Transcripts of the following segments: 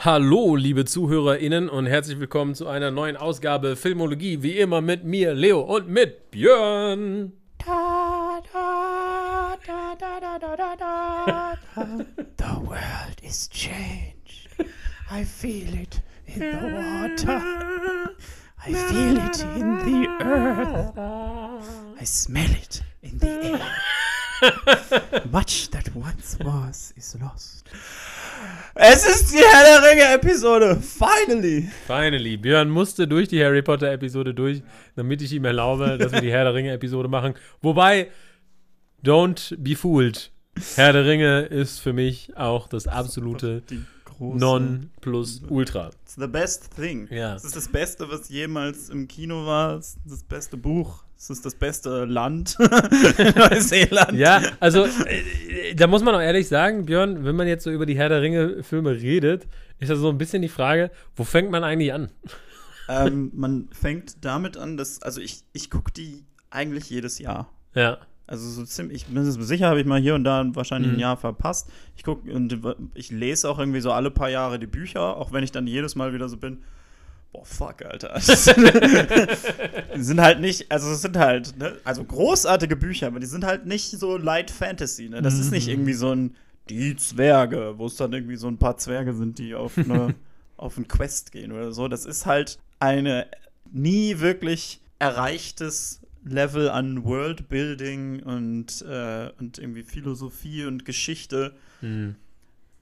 Hallo, liebe ZuhörerInnen und herzlich willkommen zu einer neuen Ausgabe Filmologie, wie immer mit mir, Leo, und mit Björn. The world is changed. I feel it in the water. I feel it in the earth. I smell it in the air. Much that once was is lost. Es ist die Herr der Ringe-Episode. Finally. Finally, Björn musste durch die Harry Potter-Episode durch, damit ich ihm erlaube, dass wir die Herr der Ringe-Episode machen. Wobei, don't be fooled. Herr der Ringe ist für mich auch das absolute. Non plus Ultra. It's the best thing. Ja. Es ist das Beste, was jemals im Kino war. Es ist das beste Buch. Es ist das beste Land. Neuseeland. Ja, also äh, da muss man auch ehrlich sagen, Björn, wenn man jetzt so über die Herr der Ringe-Filme redet, ist das so ein bisschen die Frage, wo fängt man eigentlich an? ähm, man fängt damit an, dass, also ich, ich gucke die eigentlich jedes Jahr. Ja. Also so ziemlich, ich bin mir sicher, habe ich mal hier und da wahrscheinlich Mhm. ein Jahr verpasst. Ich gucke und ich lese auch irgendwie so alle paar Jahre die Bücher, auch wenn ich dann jedes Mal wieder so bin, boah, fuck, Alter. Die sind halt nicht, also es sind halt, ne, also großartige Bücher, aber die sind halt nicht so Light Fantasy, ne? Das ist nicht Mhm. irgendwie so ein Die Zwerge, wo es dann irgendwie so ein paar Zwerge sind, die auf eine auf einen Quest gehen oder so. Das ist halt eine nie wirklich erreichtes Level an Worldbuilding und, äh, und irgendwie Philosophie und Geschichte, Hm.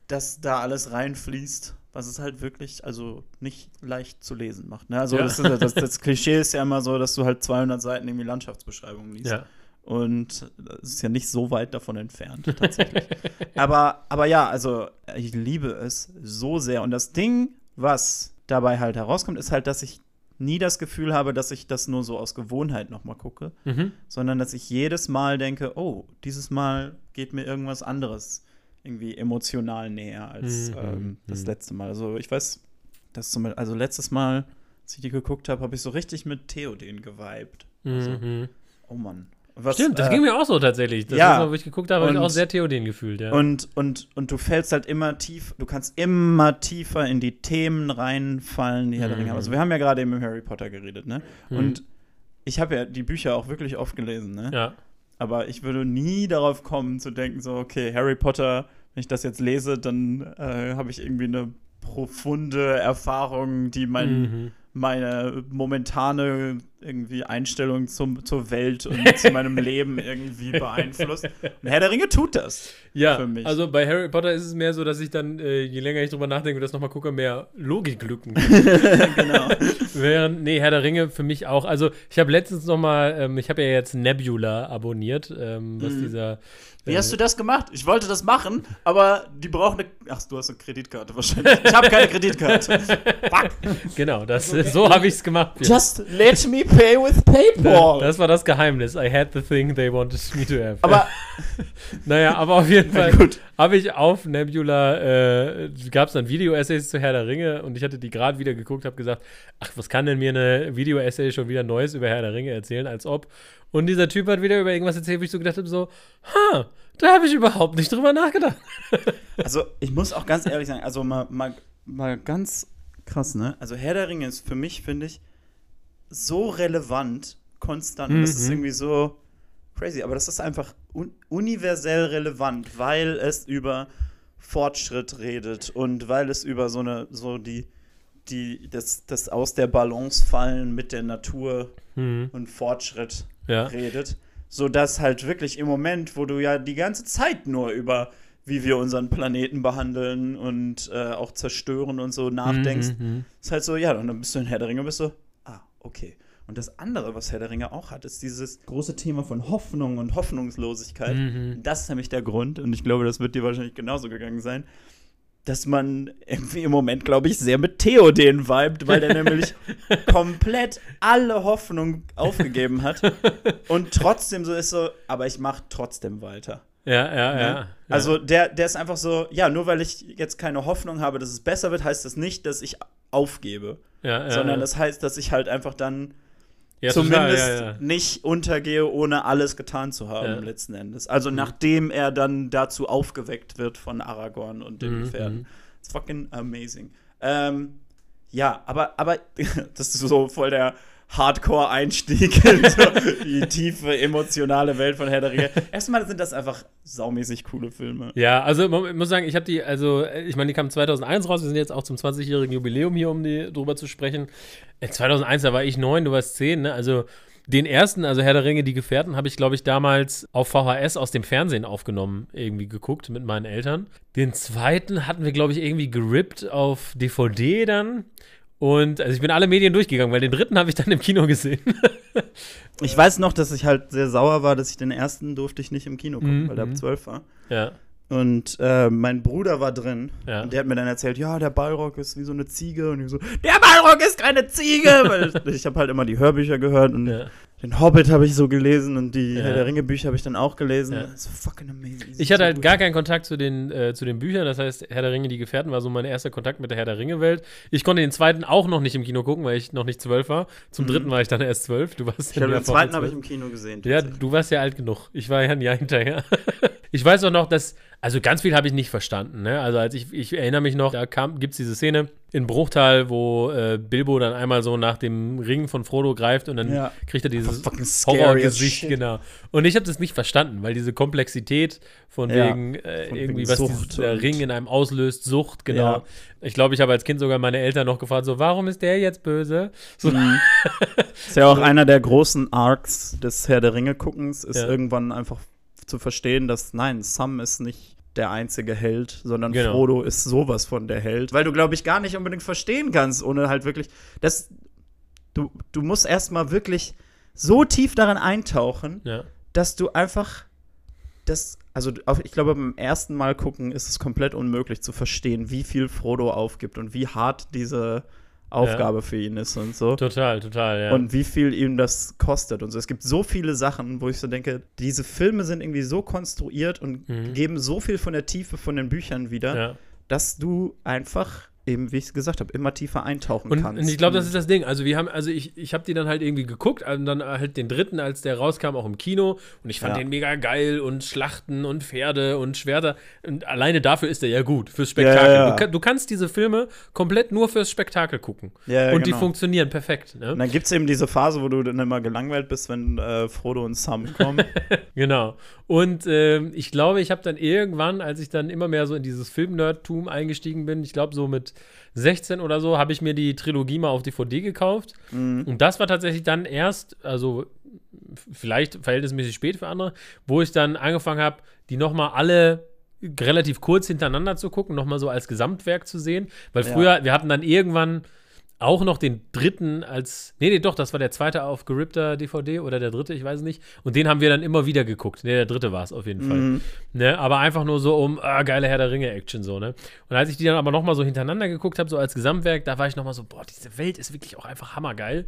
dass da alles reinfließt, was es halt wirklich, also nicht leicht zu lesen macht. Ne? Also Ja. das, das, das Klischee ist ja immer so, dass du halt 200 Seiten irgendwie Landschaftsbeschreibungen liest. Ja. Und das ist ja nicht so weit davon entfernt, tatsächlich. aber, aber ja, also ich liebe es so sehr. Und das Ding, was dabei halt herauskommt, ist halt, dass ich nie das Gefühl habe, dass ich das nur so aus Gewohnheit nochmal gucke, Mhm. sondern dass ich jedes Mal denke, oh, dieses Mal geht mir irgendwas anderes irgendwie emotional näher als Mhm, ähm, das mhm. letzte Mal. Also ich weiß, dass zum Beispiel, also letztes Mal, als ich die geguckt habe, habe ich so richtig mit Theoden geweibt. Also, Mhm. oh Mann. Was, Stimmt, das äh, ging mir auch so tatsächlich. Das ja. Mal, wo ich geguckt habe, habe ich auch sehr Theoden gefühlt, ja. Und, und, und du fällst halt immer tief, du kannst immer tiefer in die Themen reinfallen, die Herr der Ringe Mhm. haben. Also wir haben ja gerade eben über Harry Potter geredet, ne? Mhm. Und ich habe ja die Bücher auch wirklich oft gelesen, ne? ja. Aber ich würde nie darauf kommen zu denken, so, okay, Harry Potter, wenn ich das jetzt lese, dann äh, habe ich irgendwie eine profunde Erfahrung, die mein, Mhm. meine momentane irgendwie Einstellung zum, zur Welt und zu meinem Leben irgendwie beeinflusst. Und Herr der Ringe tut das. Ja, für mich. also bei Harry Potter ist es mehr so, dass ich dann, äh, je länger ich drüber nachdenke und das nochmal gucke, mehr Logiklücken. genau. Während, nee, Herr der Ringe für mich auch. Also, ich habe letztens nochmal, ähm, ich habe ja jetzt Nebula abonniert, ähm, was Mhm. dieser. Wie hast du das gemacht? Ich wollte das machen, aber die brauchen eine. Ach, du hast eine Kreditkarte wahrscheinlich. Ich habe keine Kreditkarte. Fuck. Genau, das, so habe ich es gemacht. Just let me pay with PayPal. Das war das Geheimnis. I had the thing they wanted me to have. aber naja, aber auf jeden Fall habe ich auf Nebula, äh, gab es dann Video-Essays zu Herr der Ringe und ich hatte die gerade wieder geguckt, habe gesagt, ach, was kann denn mir eine Video-Essay schon wieder Neues über Herr der Ringe erzählen, als ob. Und dieser Typ hat wieder über irgendwas erzählt, wo ich so gedacht habe, so, ha, da habe ich überhaupt nicht drüber nachgedacht. Also, ich muss auch ganz ehrlich sagen, also mal, mal, mal ganz krass, ne? Also, Herr der Ringe ist für mich, finde ich, so relevant, konstant. Und Das ist Mhm. irgendwie so crazy, aber das ist einfach un universell relevant, weil es über Fortschritt redet und weil es über so eine, so die, die, das, das aus der Balance fallen mit der Natur Hm, und Fortschritt ja. redet, sodass halt wirklich im Moment, wo du ja die ganze Zeit nur über wie wir unseren Planeten behandeln und äh, auch zerstören und so nachdenkst, Mhm, mhm. ist halt so, ja, und dann bist du in Herr der Ringe bist so, ah, okay. Und das andere, was Herr der Ringe auch hat, ist dieses große Thema von Hoffnung und Hoffnungslosigkeit. Mhm. Das ist nämlich der Grund, und ich glaube, das wird dir wahrscheinlich genauso gegangen sein, dass man irgendwie im Moment, glaube ich, sehr mit Theoden vibet, weil der nämlich komplett alle Hoffnung aufgegeben hat und trotzdem so ist so, aber ich mache trotzdem weiter. Ja, ja, Ne? ja. ja. Also der, der ist einfach so, ja, nur weil ich jetzt keine Hoffnung habe, dass es besser wird, heißt das nicht, dass ich aufgebe, ja, ja, sondern das heißt, dass ich halt einfach dann ja, total, zumindest ja, ja. nicht untergehe, ohne alles getan zu haben, letzten Endes. Also Mhm. nachdem er dann dazu aufgeweckt wird von Aragorn und den Mhm, Pferden. mhm. It's fucking amazing. Ähm, ja, aber, aber das ist so voll der Hardcore-Einstieg in so die tiefe emotionale Welt von Herr der Ringe. Erstmal sind das einfach saumäßig coole Filme. Ja, also man ich muss sagen, ich habe die, also ich meine, die kamen 2001 raus. Wir sind jetzt auch zum 20-jährigen Jubiläum hier, um die drüber zu sprechen. Äh, 2001, da war ich neun, du warst zehn, ne? Also den ersten, also Herr der Ringe, die Gefährten, habe ich, glaube ich, damals auf VHS aus dem Fernsehen aufgenommen, irgendwie geguckt mit meinen Eltern. Den zweiten hatten wir, glaube ich, irgendwie gerippt auf DVD dann. Und also ich bin alle Medien durchgegangen, weil den dritten habe ich dann im Kino gesehen. Ich weiß noch, dass ich halt sehr sauer war, dass ich den ersten durfte ich nicht im Kino gucken, Mhm, weil der mhm. ab 12 war. ja, Und äh, mein Bruder war drin. Ja. Und der hat mir dann erzählt, ja, der Balrog ist wie so eine Ziege. Und ich so, der Balrog ist keine Ziege! Weil ich habe halt immer die Hörbücher gehört und ja. Den Hobbit habe ich so gelesen und die Ja. Herr der Ringe Bücher habe ich dann auch gelesen. Ja. Das ist fucking amazing. Ich hatte So halt gut. gar keinen Kontakt zu den, äh, zu den Büchern. Das heißt, Herr der Ringe, die Gefährten war so mein erster Kontakt mit der Herr der Ringe-Welt. Ich konnte den zweiten auch noch nicht im Kino gucken, weil ich noch nicht zwölf war. Zum dritten war ich dann erst zwölf. Du warst Mhm. Ich habe ja den zweiten habe ich im Kino gesehen. Ja, du warst ja alt genug. Ich war ja ein Jahr hinterher. ich weiß auch noch, dass, also ganz viel habe ich nicht verstanden. Ne? Also als ich, ich erinnere mich noch, da gibt es diese Szene in Bruchtal, wo äh, Bilbo dann einmal so nach dem Ring von Frodo greift und dann Ja. kriegt er dieses Horrorgesicht, genau. Und ich habe das nicht verstanden, weil diese Komplexität von Ja, wegen äh, von irgendwie, wegen was dieser und- Ring in einem auslöst, Sucht, genau. Ja. Ich glaube, ich habe als Kind sogar meine Eltern noch gefragt, so, warum ist der jetzt böse? So, Mhm. ist ja auch einer der großen Arcs des Herr der Ringe guckens, ist Ja. irgendwann einfach zu verstehen, dass nein, Sam ist nicht der einzige Held, sondern Genau. Frodo ist sowas von der Held, weil du glaube ich gar nicht unbedingt verstehen kannst, ohne halt wirklich das du du musst erstmal wirklich so tief daran eintauchen, ja. dass du einfach das, also ich glaube, beim ersten Mal gucken ist es komplett unmöglich zu verstehen, wie viel Frodo aufgibt und wie hart diese Aufgabe für ihn ist und so. Total, total, ja. Und wie viel ihm das kostet und so. Es gibt so viele Sachen, wo ich so denke, diese Filme sind irgendwie so konstruiert und Mhm. geben so viel von der Tiefe von den Büchern wieder, ja. dass du einfach eben, wie ich es gesagt habe, immer tiefer eintauchen Und, kannst. und ich glaube, das ist das Ding. Also wir haben, also ich, ich habe die dann halt irgendwie geguckt und dann halt den dritten, als der rauskam, auch im Kino. Und ich fand Ja. den mega geil und Schlachten und Pferde und Schwerter. Und alleine dafür ist er ja gut, fürs Spektakel. Ja, ja. Du, du kannst diese Filme komplett nur fürs Spektakel gucken. Und die genau. funktionieren perfekt. Ne? Und dann gibt es eben diese Phase, wo du dann immer gelangweilt bist, wenn äh, Frodo und Sam kommen. Genau. Und ähm, ich glaube, ich habe dann irgendwann, als ich dann immer mehr so in dieses Film-Nerdtum eingestiegen bin, ich glaube so mit 16 oder so, habe ich mir die Trilogie mal auf DVD gekauft. Und das war tatsächlich dann erst, also vielleicht verhältnismäßig spät für andere, wo ich dann angefangen habe, die nochmal alle relativ kurz hintereinander zu gucken, nochmal so als Gesamtwerk zu sehen. Weil Ja. früher, wir hatten dann irgendwann auch noch den dritten als. Nee, nee, doch, das war der zweite auf gerippter DVD oder der dritte, ich weiß es nicht. Und den haben wir dann immer wieder geguckt. Nee, der dritte war es auf jeden Fall. Mhm. Ne, aber einfach nur so um ah, geile Herr der Ringe-Action so, ne? Und als ich die dann aber nochmal so hintereinander geguckt habe, so als Gesamtwerk, da war ich nochmal so, boah, diese Welt ist wirklich auch einfach hammergeil.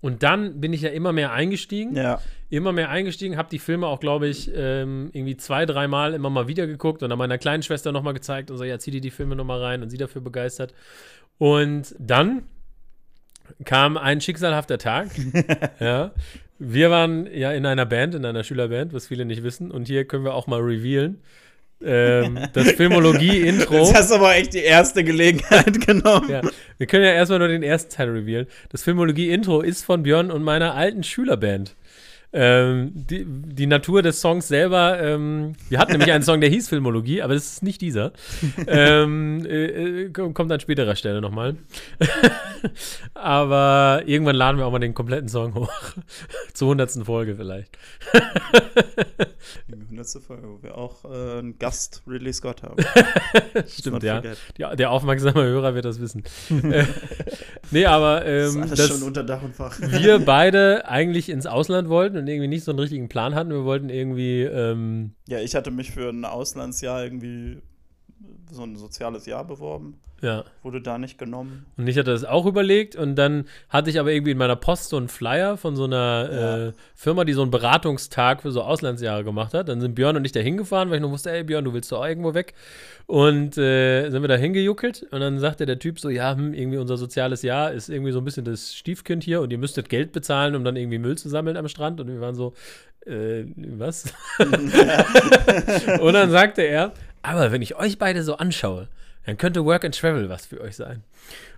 Und dann bin ich ja immer mehr eingestiegen ja. immer mehr eingestiegen, habe die Filme auch, glaube ich, ähm, irgendwie zwei, dreimal immer mal wieder geguckt und dann meiner kleinen Schwester nochmal gezeigt und so, ja, zieh dir die Filme nochmal rein und sie dafür begeistert. Und dann kam ein schicksalhafter Tag. ja. Wir waren ja in einer Band, in einer Schülerband, was viele nicht wissen. Und hier können wir auch mal revealen. Ähm, das Filmologie-Intro. Jetzt hast du aber echt die erste Gelegenheit genommen. Ja, wir können ja erstmal nur den ersten Teil revealen. Das Filmologie-Intro ist von Björn und meiner alten Schülerband. Ähm, die, die Natur des Songs selber, ähm, wir hatten nämlich einen Song, der hieß Filmologie, aber das ist nicht dieser. ähm, äh, äh, kommt an späterer Stelle nochmal. aber irgendwann laden wir auch mal den kompletten Song hoch. Zur hundertsten Folge vielleicht. Die 100. Folge, wo wir auch äh, einen Gast Ridley Scott haben. Stimmt, ja. ja. Der aufmerksame Hörer wird das wissen. Äh, nee, aber Das ähm, ist alles das, schon unter Dach und Fach. wir beide eigentlich ins Ausland wollten und irgendwie nicht so einen richtigen Plan hatten. Wir wollten irgendwie, ähm, Ja, ich hatte mich für ein Auslandsjahr irgendwie so ein soziales Jahr beworben. ja. Wurde da nicht genommen. Und ich hatte das auch überlegt und dann hatte ich aber irgendwie in meiner Post so einen Flyer von so einer Ja. äh, Firma, die so einen Beratungstag für so Auslandsjahre gemacht hat. Dann sind Björn und ich da hingefahren, weil ich nur wusste, ey Björn, du willst doch auch irgendwo weg. Und äh, sind wir da hingejuckelt und dann sagte der Typ so, ja, hm, irgendwie unser soziales Jahr ist irgendwie so ein bisschen das Stiefkind hier und ihr müsstet Geld bezahlen, um dann irgendwie Müll zu sammeln am Strand. Und wir waren so, äh, was? und dann sagte er, aber wenn ich euch beide so anschaue, dann könnte Work and Travel was für euch sein.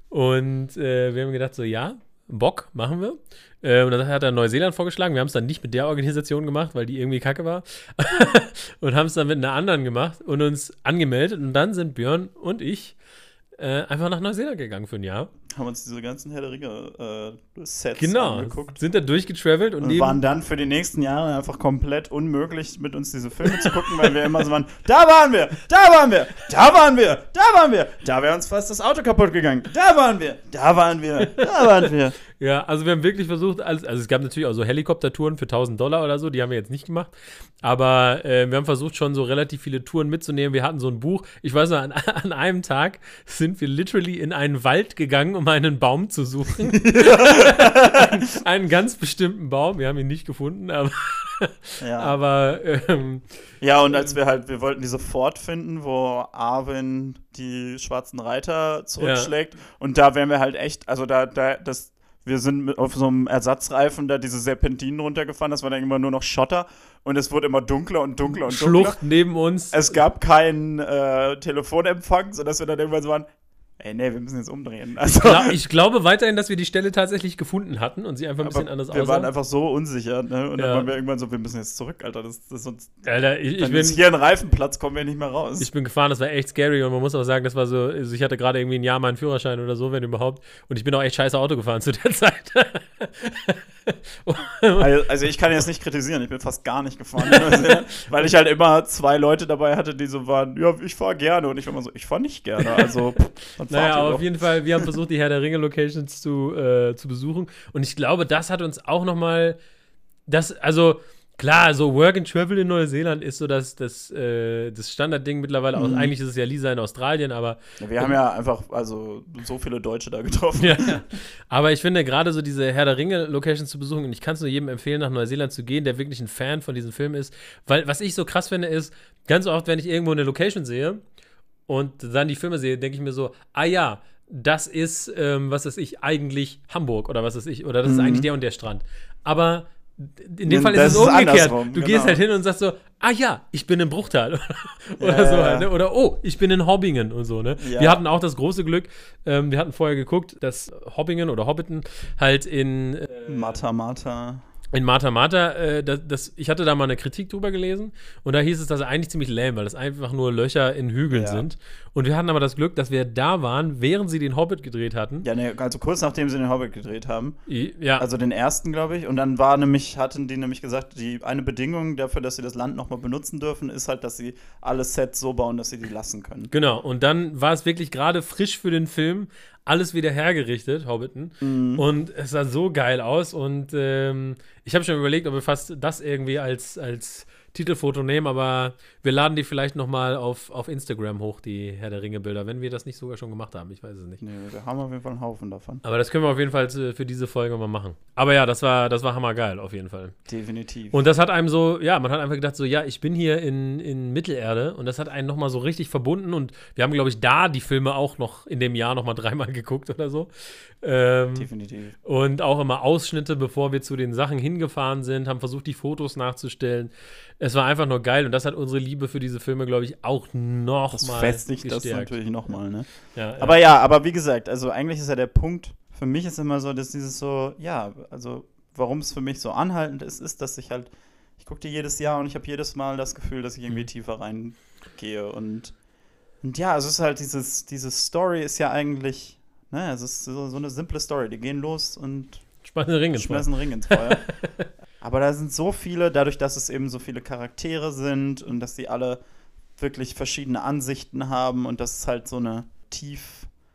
Und äh, wir haben gedacht, so, ja, Bock, machen wir. Äh, und dann hat er Neuseeland vorgeschlagen. Wir haben es dann nicht mit der Organisation gemacht, weil die irgendwie kacke war. und haben es dann mit einer anderen gemacht und uns angemeldet. Und dann sind Björn und ich äh, einfach nach Neuseeland gegangen für ein Jahr. Haben uns diese ganzen Herr der Ringe-Sets Genau, angeguckt. sind da durchgetravelt und, Und waren dann für die nächsten Jahre einfach komplett unmöglich, mit uns diese Filme zu gucken, weil wir immer so waren, da waren wir, da waren wir, da waren wir, da waren wir, da wäre uns fast das Auto kaputt gegangen, da waren wir, da waren wir, da waren wir. Ja, also wir haben wirklich versucht, alles, also es gab natürlich auch so Helikoptertouren für 1000 Dollar oder so, die haben wir jetzt nicht gemacht. Aber äh, wir haben versucht, schon so relativ viele Touren mitzunehmen. Wir hatten so ein Buch. Ich weiß noch, an, an einem Tag sind wir literally in einen Wald gegangen, um einen Baum zu suchen. einen ganz bestimmten Baum. Wir haben ihn nicht gefunden, aber, Ja. aber ähm, ja, und als wir halt, wir wollten diese Fort finden, wo Arwen die schwarzen Reiter zurückschlägt. Und da wären wir halt echt, also da, da, das, wir sind auf so einem Ersatzreifen da diese Serpentinen runtergefahren, das war dann immer nur noch Schotter und es wurde immer dunkler und dunkler und dunkler. Schlucht neben uns. Es gab keinen äh, Telefonempfang, sodass wir dann irgendwann so waren, ey, nee, wir müssen jetzt umdrehen. Also, Gla- ich glaube weiterhin, dass wir die Stelle tatsächlich gefunden hatten und sie einfach ein bisschen anders wir waren aussah. einfach so unsicher, ne? Und Ja. dann waren wir irgendwann so, wir müssen jetzt zurück, Alter. Das, das ist uns, Alter, ich, ich wenn bin, hier ein Reifenplatz, kommen wir nicht mehr raus. Ich bin gefahren, das war echt scary und man muss auch sagen, das war so, also ich hatte gerade irgendwie ein Jahr meinen Führerschein oder so, wenn überhaupt. Und ich bin auch echt scheiße Auto gefahren zu der Zeit. Also, also ich kann jetzt nicht kritisieren, ich bin fast gar nicht gefahren, weil ich halt immer zwei Leute dabei hatte, die so waren, ja, ich fahre gerne und ich war immer so, ich fahre nicht gerne, also pff, naja, auf jeden Fall, wir haben versucht, die Herr der Ringe Locations zu, äh, zu besuchen. Und ich glaube, das hat uns auch nochmal, das, also klar, so Work and Travel in Neuseeland ist so das, das, äh, das Standardding mittlerweile. Mhm. eigentlich ist es ja Lisa in Australien, aber Ja, wir haben ja einfach, also so viele Deutsche da getroffen. Ja, ja. Aber ich finde gerade so diese Herr der Ringe-Locations zu besuchen, und ich kann es nur jedem empfehlen, nach Neuseeland zu gehen, der wirklich ein Fan von diesem Film ist. Weil was ich so krass finde, ist, ganz oft, wenn ich irgendwo eine Location sehe und dann die Filme sehe, denke ich mir so, ah ja, das ist, ähm, was weiß ich, eigentlich Hamburg oder was weiß ich, oder das ist Mhm. eigentlich der und der Strand. Aber in dem Fall ist das es umgekehrt. du genau. gehst halt hin und sagst so, ah ja, ich bin in Bruchtal oder Ja, so halt, ja. ne? Oder oh, ich bin in Hobbingen und so, ne? Ja. Wir hatten auch das große Glück, ähm, wir hatten vorher geguckt, dass Hobbingen oder Hobbiten halt in, äh, Mata Mata. In Mata Mata, äh, das, das, ich hatte da mal eine Kritik drüber gelesen und da hieß es, dass er eigentlich ziemlich lame, weil das einfach nur Löcher in Hügeln Ja. sind. Und wir hatten aber das Glück, dass wir da waren, während sie den Hobbit gedreht hatten. Ja, ne, also kurz nachdem sie den Hobbit gedreht haben. Ja, Also den ersten, glaube ich. Und dann war nämlich, hatten die nämlich gesagt, die eine Bedingung dafür, dass sie das Land nochmal benutzen dürfen, ist halt, dass sie alle Sets so bauen, dass sie die lassen können. Genau, und dann war es wirklich gerade frisch für den Film, alles wieder hergerichtet, Hobbiten. Mhm. Und es sah so geil aus. Und ähm, ich habe schon überlegt, ob wir fast das irgendwie als, als Titelfoto nehmen, aber wir laden die vielleicht noch mal auf, auf Instagram hoch, die Herr der Ringe-Bilder, wenn wir das nicht sogar schon gemacht haben. Ich weiß es nicht. Nee, wir haben auf jeden Fall einen Haufen davon. Aber das können wir auf jeden Fall für diese Folge mal machen. Aber ja, das war, das war hammergeil, auf jeden Fall. Definitiv. Und das hat einem so, ja, man hat einfach gedacht, so, ja, ich bin hier in, in Mittelerde und das hat einen nochmal so richtig verbunden und wir haben, glaube ich, da die Filme auch noch in dem Jahr nochmal dreimal geguckt oder so. Ähm, Definitiv. und auch immer Ausschnitte, bevor wir zu den Sachen hingefahren sind, haben versucht, die Fotos nachzustellen. Es war einfach nur geil und das hat unsere Liebe für diese Filme, glaube ich, auch Das nochmal festigt das gestärkt. natürlich nochmal, ne? Ja, ja. Aber ja, aber wie gesagt, also eigentlich ist ja der Punkt, für mich ist immer so, dass dieses so, ja, also warum es für mich so anhaltend ist, ist, dass ich halt, ich gucke die jedes Jahr und ich habe jedes Mal das Gefühl, dass ich irgendwie Mhm. tiefer reingehe und, und ja, also es ist halt dieses, diese Story ist ja eigentlich, ne, es ist so, so eine simple Story, die gehen los und Spannende Ringe. schmeißen Ring ins Feuer. Aber da sind so viele, dadurch, dass es eben so viele Charaktere sind und dass die alle wirklich verschiedene Ansichten haben und dass es halt so eine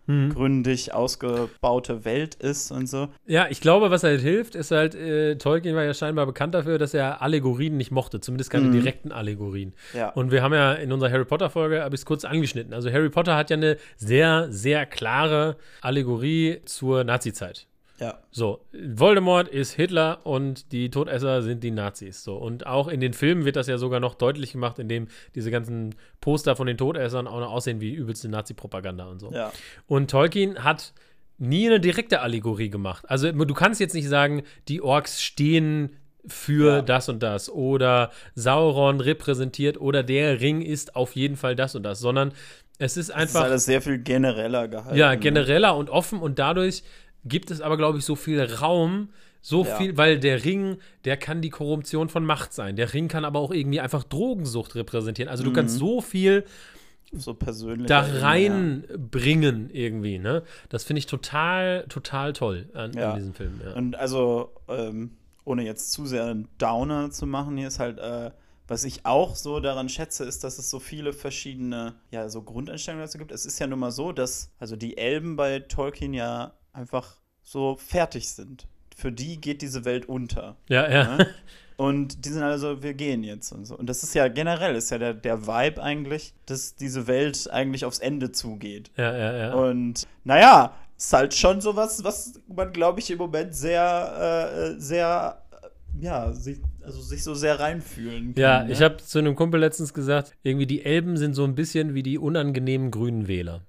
tiefgründig Mhm. ausgebaute Welt ist und so. Ja, ich glaube, was halt hilft, ist halt, äh, Tolkien war ja scheinbar bekannt dafür, dass er Allegorien nicht mochte, zumindest keine Mhm. direkten Allegorien. Ja. Und wir haben ja in unserer Harry Potter-Folge, habe ich es kurz angeschnitten. Also Harry Potter hat ja eine sehr, sehr klare Allegorie zur Nazi-Zeit. Ja. So, Voldemort ist Hitler und die Todesser sind die Nazis. So, und auch in den Filmen wird das ja sogar noch deutlich gemacht, indem diese ganzen Poster von den Todessern auch noch aussehen wie übelste Nazi-Propaganda und so. Ja. Und Tolkien hat nie eine direkte Allegorie gemacht. Also du kannst jetzt nicht sagen, die Orks stehen für Ja. das und das oder Sauron repräsentiert oder der Ring ist auf jeden Fall das und das, sondern es ist Es ist einfach alles sehr viel genereller gehalten. ja, ne? genereller und offen und dadurch gibt es aber, glaube ich, so viel Raum, so Ja. viel, weil der Ring, der kann die Korruption von Macht sein. Der Ring kann aber auch irgendwie einfach Drogensucht repräsentieren. Also du kannst Mhm. so viel So persönlich. da reinbringen irgendwie, ne? Das finde ich total, total toll an, Ja. an diesem Film. Ja. Und also, ähm, ohne jetzt zu sehr einen Downer zu machen, hier ist halt, äh, was ich auch so daran schätze, ist, dass es so viele verschiedene, ja, so Grundeinstellungen dazu gibt. Es ist ja nun mal so, dass, also die Elben bei Tolkien ja einfach so fertig sind. Für die geht diese Welt unter. ja, ja. Ne? Und die sind also, wir gehen jetzt und so. Und das ist ja generell, ist ja der, der Vibe eigentlich, dass diese Welt eigentlich aufs Ende zugeht. Ja, ja, ja. Und naja, ist halt schon sowas, was man, glaube ich, im Moment sehr, äh, sehr, äh, ja, sich, also sich so sehr reinfühlen kann. Ja, ne? ich habe zu einem Kumpel letztens gesagt, irgendwie die Elben sind so ein bisschen wie die unangenehmen grünen Wähler.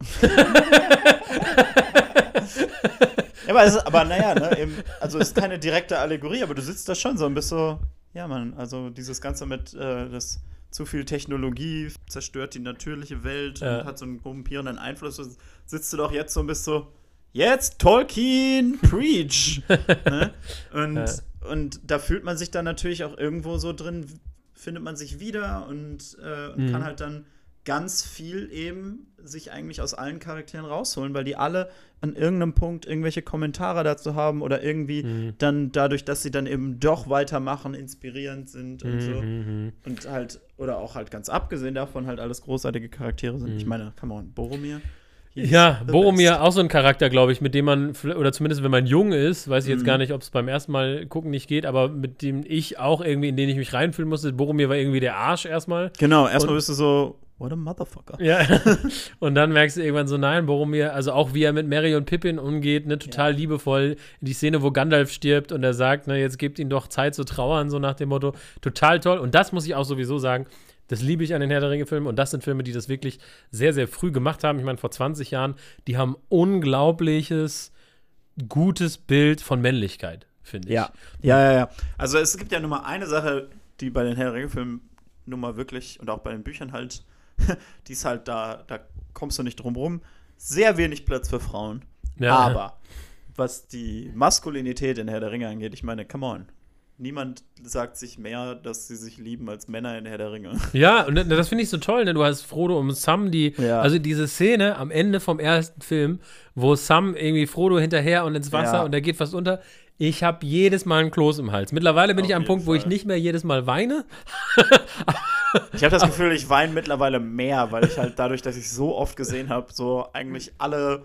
Aber, ist, aber naja, ne, eben, also es ist keine direkte Allegorie, aber du sitzt da schon so und bist so, ja, Mann, also dieses Ganze mit, äh, das zu viel Technologie zerstört die natürliche Welt Ja. und hat so einen korrumpierenden Einfluss. Sitzt du doch jetzt so und bist so, jetzt Tolkien, preach! ne? und, Ja. und da fühlt man sich dann natürlich auch irgendwo so drin, findet man sich wieder und, äh, und Mhm. kann halt dann ganz viel eben sich eigentlich aus allen Charakteren rausholen, weil die alle an irgendeinem Punkt irgendwelche Kommentare dazu haben oder irgendwie Mhm. dann dadurch, dass sie dann eben doch weitermachen, inspirierend sind und so. Mhm. Und halt, oder auch halt ganz abgesehen davon, halt alles großartige Charaktere sind. Mhm. Ich meine, come on, Boromir. Ja, Boromir, best. auch so ein Charakter, glaube ich, mit dem man, oder zumindest wenn man jung ist, weiß ich jetzt Mhm. gar nicht, ob es beim ersten Mal gucken nicht geht, aber mit dem ich auch irgendwie, in den ich mich reinfühlen musste, Boromir war irgendwie der Arsch erstmal. Genau, erstmal bist du so, what a motherfucker. Ja, und dann merkst du irgendwann so, nein, Boromir, also auch wie er mit Mary und Pippin umgeht, ne, total liebevoll. Die Szene, wo Gandalf stirbt und er sagt, ne, jetzt gebt ihm doch Zeit zu trauern, so nach dem Motto. Total toll. Und das muss ich auch sowieso sagen, das liebe ich an den Herr der Ringe-Filmen und das sind Filme, die das wirklich sehr, sehr früh gemacht haben. Ich meine, vor 20 Jahren, die haben unglaubliches, gutes Bild von Männlichkeit, finde ich. Ja. ja, ja, ja. Also es gibt ja nur mal eine Sache, die bei den Herr der Ringe-Filmen nun mal wirklich und auch bei den Büchern halt, die ist halt da, da kommst du nicht drum rum. Sehr wenig Platz für Frauen. Ja. Aber was die Maskulinität in Herr der Ringe angeht, ich meine, come on. Niemand sagt sich mehr, dass sie sich lieben als Männer in Herr der Ringe. Ja, und das finde ich so toll, ne? Du hast Frodo und Sam, die, Ja. also diese Szene am Ende vom ersten Film, wo Sam irgendwie Frodo hinterher und ins Wasser Ja. und der geht fast unter. Ich habe jedes Mal einen Kloß im Hals. Mittlerweile bin Auf ich am jeden Punkt, wo ich Fall. nicht mehr jedes Mal weine. Ich habe das Gefühl, ich weine mittlerweile mehr, weil ich halt dadurch, dass ich so oft gesehen habe, so eigentlich alle,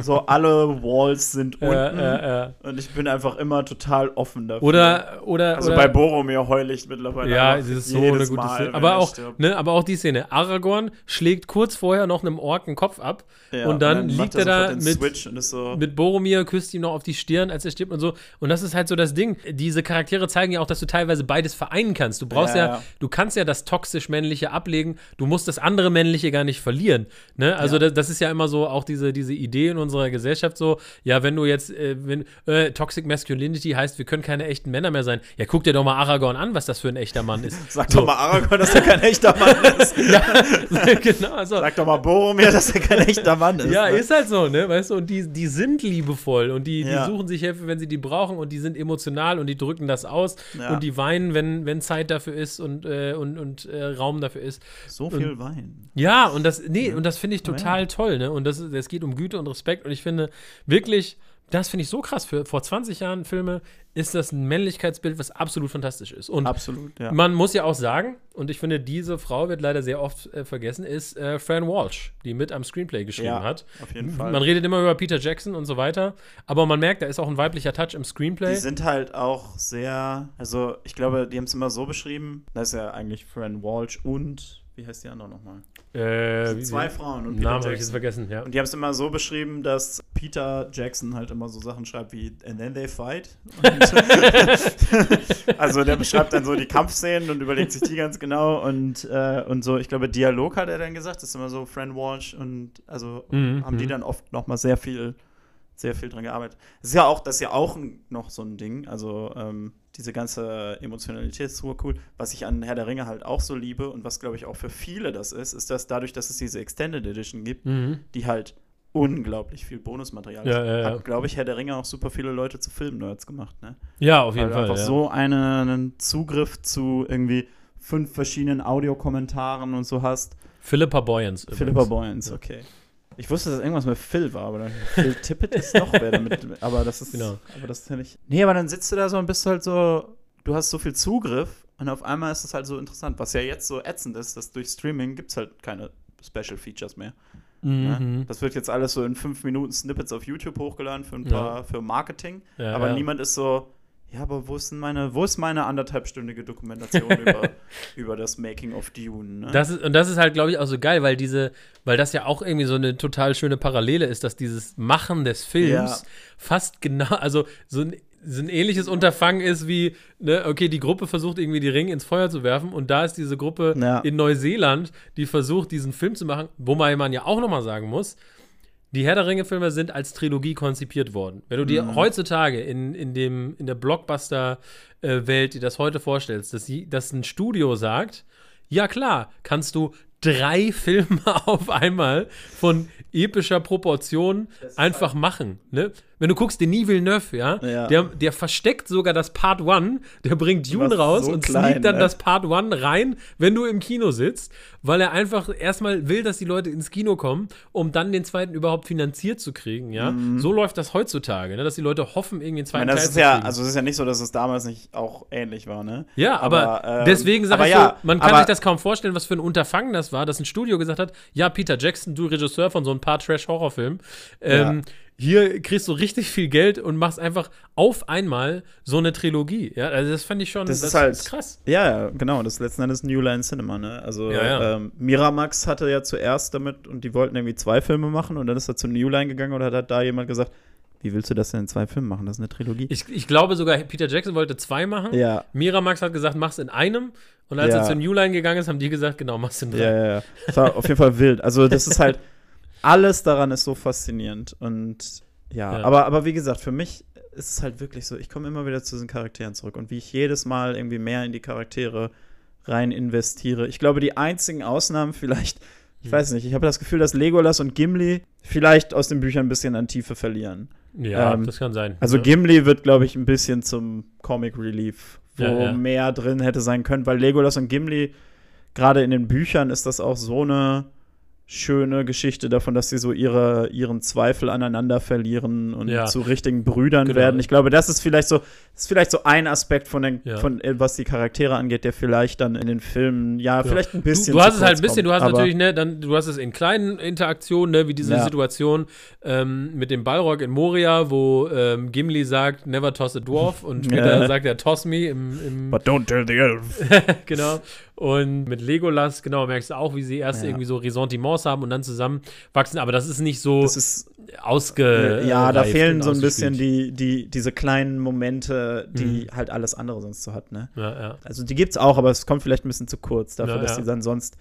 so alle Walls sind unten. Äh, äh, äh. Und ich bin einfach immer total offen dafür. Oder, oder, also oder, bei Boromir heule ich mittlerweile. Ja, es ist so eine gute Mal, Szene. Aber er auch, ne, aber auch die Szene. Aragorn schlägt kurz vorher noch einem Ork den Kopf ab Ja, und dann, macht liegt er da mit, und so. mit Boromir, küsst ihm noch auf die Stirn, als er stirbt und so. Und das ist halt so das Ding. Diese Charaktere zeigen ja auch, dass du teilweise beides vereinen kannst. Du brauchst ja, Ja, ja. du kannst ja das toxisch-männliche ablegen. Du musst das andere männliche gar nicht verlieren. Ne? Also Ja. das, das ist ja immer so auch diese, diese Idee in unserer Gesellschaft so, ja, wenn du jetzt, äh, wenn, äh, Toxic Masculinity heißt, wir können keine echten Männer mehr sein. Ja, guck dir doch mal Aragorn an, was das für ein echter Mann ist. Sag so. doch mal Aragorn, dass er kein echter Mann ist. genau, also, Sag doch mal Boromir, dass er kein echter Mann ist. Ja, ne? ist halt so, ne? Weißt du, und die, die sind liebevoll und die, Ja. die suchen sich Hilfe, wenn sie die brauchen und die sind emotional und die drücken das aus Ja. und die weinen, wenn, wenn Zeit dafür ist und, äh, und, und äh, Raum dafür ist. So viel Wein. Ja, und das, nee, und das finde ich total toll, ne? Und das, es geht um Güte und Respekt und ich finde wirklich, das finde ich so krass. Für vor 20 Jahren Filme ist das ein Männlichkeitsbild, was absolut fantastisch ist. Und Absolut, ja. man muss ja auch sagen, und ich finde, diese Frau wird leider sehr oft äh, vergessen, ist äh, Fran Walsh, die mit am Screenplay geschrieben Ja, hat. auf jeden Fall. Man redet immer über Peter Jackson und so weiter, aber man merkt, da ist auch ein weiblicher Touch im Screenplay. Die sind halt auch sehr, also ich glaube, die haben es immer so beschrieben, das ist ja eigentlich Fran Walsh und, wie heißt die andere nochmal? äh, Zwei wie- Frauen und Peter Namen habe ich jetzt vergessen, ja. Und die haben es immer so beschrieben, dass Peter Jackson halt immer so Sachen schreibt wie And then they fight. Also der beschreibt dann so die Kampfszenen und überlegt sich die ganz genau und, äh, und so, ich glaube, Dialog hat er dann gesagt, das ist immer so Fran Walsh und also Mhm, haben die mhm. dann oft nochmal sehr viel, sehr viel dran gearbeitet. Das ist ja auch, das ist ja auch noch so ein Ding, also ähm, diese ganze Emotionalität ist super cool. Was ich an Herr der Ringe halt auch so liebe und was, glaube ich, auch für viele das ist, ist, dass dadurch, dass es diese Extended Edition gibt, Mhm. die halt unglaublich viel Bonusmaterial Ja, ja, ja. hat, glaube ich, Herr der Ringe auch super viele Leute zu Filmnerds gemacht, ne? Ja, auf jeden Weil Fall. einfach so eine, einen Zugriff zu irgendwie fünf verschiedenen Audiokommentaren und so hast. Philippa Boyens. übrigens. Philippa Boyens, okay. Ich wusste, dass irgendwas mit Phil war, aber dann Phil Tippett ist noch wer damit. Aber das ist. Genau. Aber das ist ja nicht. Nee, aber dann sitzt du da so und bist halt so. Du hast so viel Zugriff und auf einmal ist es halt so interessant. Was ja jetzt so ätzend ist, dass durch Streaming gibt es halt keine Special Features mehr. Ne? Mhm. Das wird jetzt alles so in fünf Minuten Snippets auf YouTube hochgeladen für ein Ja. paar für Marketing. Ja, aber ja. niemand ist so, ja, aber wo ist denn meine, wo ist meine anderthalbstündige Dokumentation über, über das Making of Dune? Ne? Das ist, und das ist halt, glaube ich, auch so geil, weil diese, weil das ja auch irgendwie so eine total schöne Parallele ist, dass dieses Machen des Films Ja. fast genau, also so ein, so ein ähnliches Unterfangen ist wie, ne, okay, die Gruppe versucht irgendwie die Ringe ins Feuer zu werfen und da ist diese Gruppe Ja. in Neuseeland, die versucht, diesen Film zu machen, wo man man ja auch nochmal sagen muss, die Herr der Ringe-Filme sind als Trilogie konzipiert worden. Wenn du dir Mhm. heutzutage in, in, dem, in der Blockbuster-Welt dir das heute vorstellst, dass, sie- dass ein Studio sagt, ja klar, kannst du drei Filme auf einmal von epischer Proportion einfach machen. Ne? Wenn du guckst, Denis Villeneuve, ja, Ja. Der, der versteckt sogar das Part 1, der bringt Dune Was raus so und klein, sneakt dann ne? das Part 1 rein, wenn du im Kino sitzt, weil er einfach erstmal will, dass die Leute ins Kino kommen, um dann den zweiten überhaupt finanziert zu kriegen, ja. So läuft das heutzutage, ne? dass die Leute hoffen, irgendwie ich zweiten meine, das Teil ist zu ja, kriegen. also es ist ja nicht so, dass es damals nicht auch ähnlich war, ne? Ja, aber, ähm, deswegen sage aber ich ja, so, man kann aber- sich das kaum vorstellen, was für ein Unterfangen das war, dass ein Studio gesagt hat, ja, Peter Jackson, du Regisseur von so ein paar Trash-Horrorfilmen, ähm, hier kriegst du richtig viel Geld und machst einfach auf einmal so eine Trilogie. Ja, also das fand ich schon, Das ist halt- krass. Ja, ja, genau, das ist letzten Endes New Line Cinema, ne? Also Ja, ja. Ähm, Miramax hatte ja zuerst damit und die wollten irgendwie zwei Filme machen und dann ist er zu New Line gegangen und hat halt da jemand gesagt, wie willst du das denn in zwei Filmen machen? Das ist eine Trilogie. Ich, ich glaube sogar, Peter Jackson wollte zwei machen. ja, Miramax hat gesagt, mach's in einem. Und als Ja. er zu New Line gegangen ist, haben die gesagt, genau, mach's in drei. ja, ja, ja. Das war auf jeden Fall wild. Also das ist halt, alles daran ist so faszinierend und ja, Ja. Aber, aber wie gesagt, für mich ist es halt wirklich so, ich komme immer wieder zu diesen Charakteren zurück und wie ich jedes Mal irgendwie mehr in die Charaktere rein investiere. Ich glaube, die einzigen Ausnahmen vielleicht, ich Hm. weiß nicht, ich habe das Gefühl, dass Legolas und Gimli vielleicht aus den Büchern ein bisschen an Tiefe verlieren. Ja, Ähm, das kann sein. Also ja. Gimli wird, glaube ich, ein bisschen zum Comic Relief, wo Ja, ja. mehr drin hätte sein können, weil Legolas und Gimli, gerade in den Büchern, ist das auch so eine schöne Geschichte davon, dass sie so ihre, ihren Zweifel aneinander verlieren und Ja. zu richtigen Brüdern Genau. werden. Ich glaube, das ist vielleicht so, ist vielleicht so ein Aspekt von den, Ja. von äh, was die Charaktere angeht, der vielleicht dann in den Filmen, ja, vielleicht ein bisschen. Du, du hast es halt ein bisschen, kommt, du hast natürlich, ne, dann, du hast es in kleinen Interaktionen, ne, wie diese Ja. Situation ähm, mit dem Balrog in Moria, wo ähm, Gimli sagt, never toss a dwarf und später Ja. sagt er, toss me im, im But don't tell the elf. genau. Und mit Legolas, genau, merkst du auch, wie sie erst Ja. irgendwie so Ressentiments haben und dann zusammenwachsen. Aber das ist nicht so Das ist ausge. ja, da fehlen und so ein bisschen die, die, diese kleinen Momente, die halt alles andere sonst so hat, ne? Ja, ja. Also die gibt's auch, aber es kommt vielleicht ein bisschen zu kurz dafür, dass die dann sonst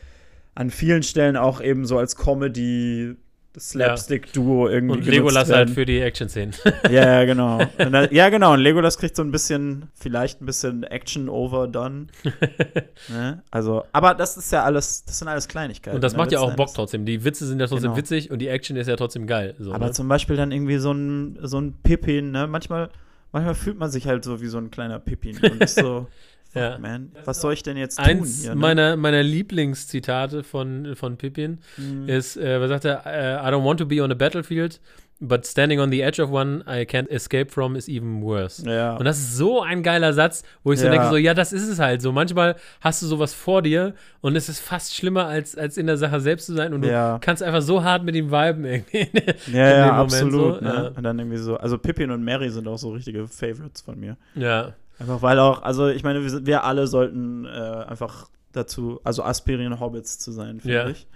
an vielen Stellen auch eben so als Comedy Slapstick-Duo irgendwie Und Legolas werden. halt für die Action-Szenen. Ja, ja, genau. Und da, ja, genau. Und Legolas kriegt so ein bisschen, vielleicht ein bisschen Action overdone. ne? Also, aber das ist ja alles, das sind alles Kleinigkeiten. Und das ne, macht ja auch Bock trotzdem. Die Witze sind ja trotzdem Genau. witzig und die Action ist ja trotzdem geil. So, Aber ne? zum Beispiel dann irgendwie so ein, so ein Pippin, ne? Manchmal, manchmal fühlt man sich halt so wie so ein kleiner Pippin und ist so, Ja. man, was soll ich denn jetzt tun Eins hier? Ne? meiner, meiner Lieblingszitate von, von Pippin Mhm. ist, äh, was sagt er? Äh, I don't want to be on a battlefield, but standing on the edge of one I can't escape from is even worse. ja. Und das ist so ein geiler Satz, wo ich so Ja. denke, so, ja, das ist es halt so. Manchmal hast du sowas vor dir und es ist fast schlimmer, als, als in der Sache selbst zu sein und du Ja. kannst einfach so hart mit ihm viben irgendwie. Ja, ja, Moment absolut. so, ne? Und dann irgendwie so, also Pippin und Mary sind auch so richtige Favorites von mir. ja. Einfach weil auch, also ich meine, wir, wir alle sollten äh, einfach dazu, also aspirieren, Hobbits zu sein, finde Ja. ich.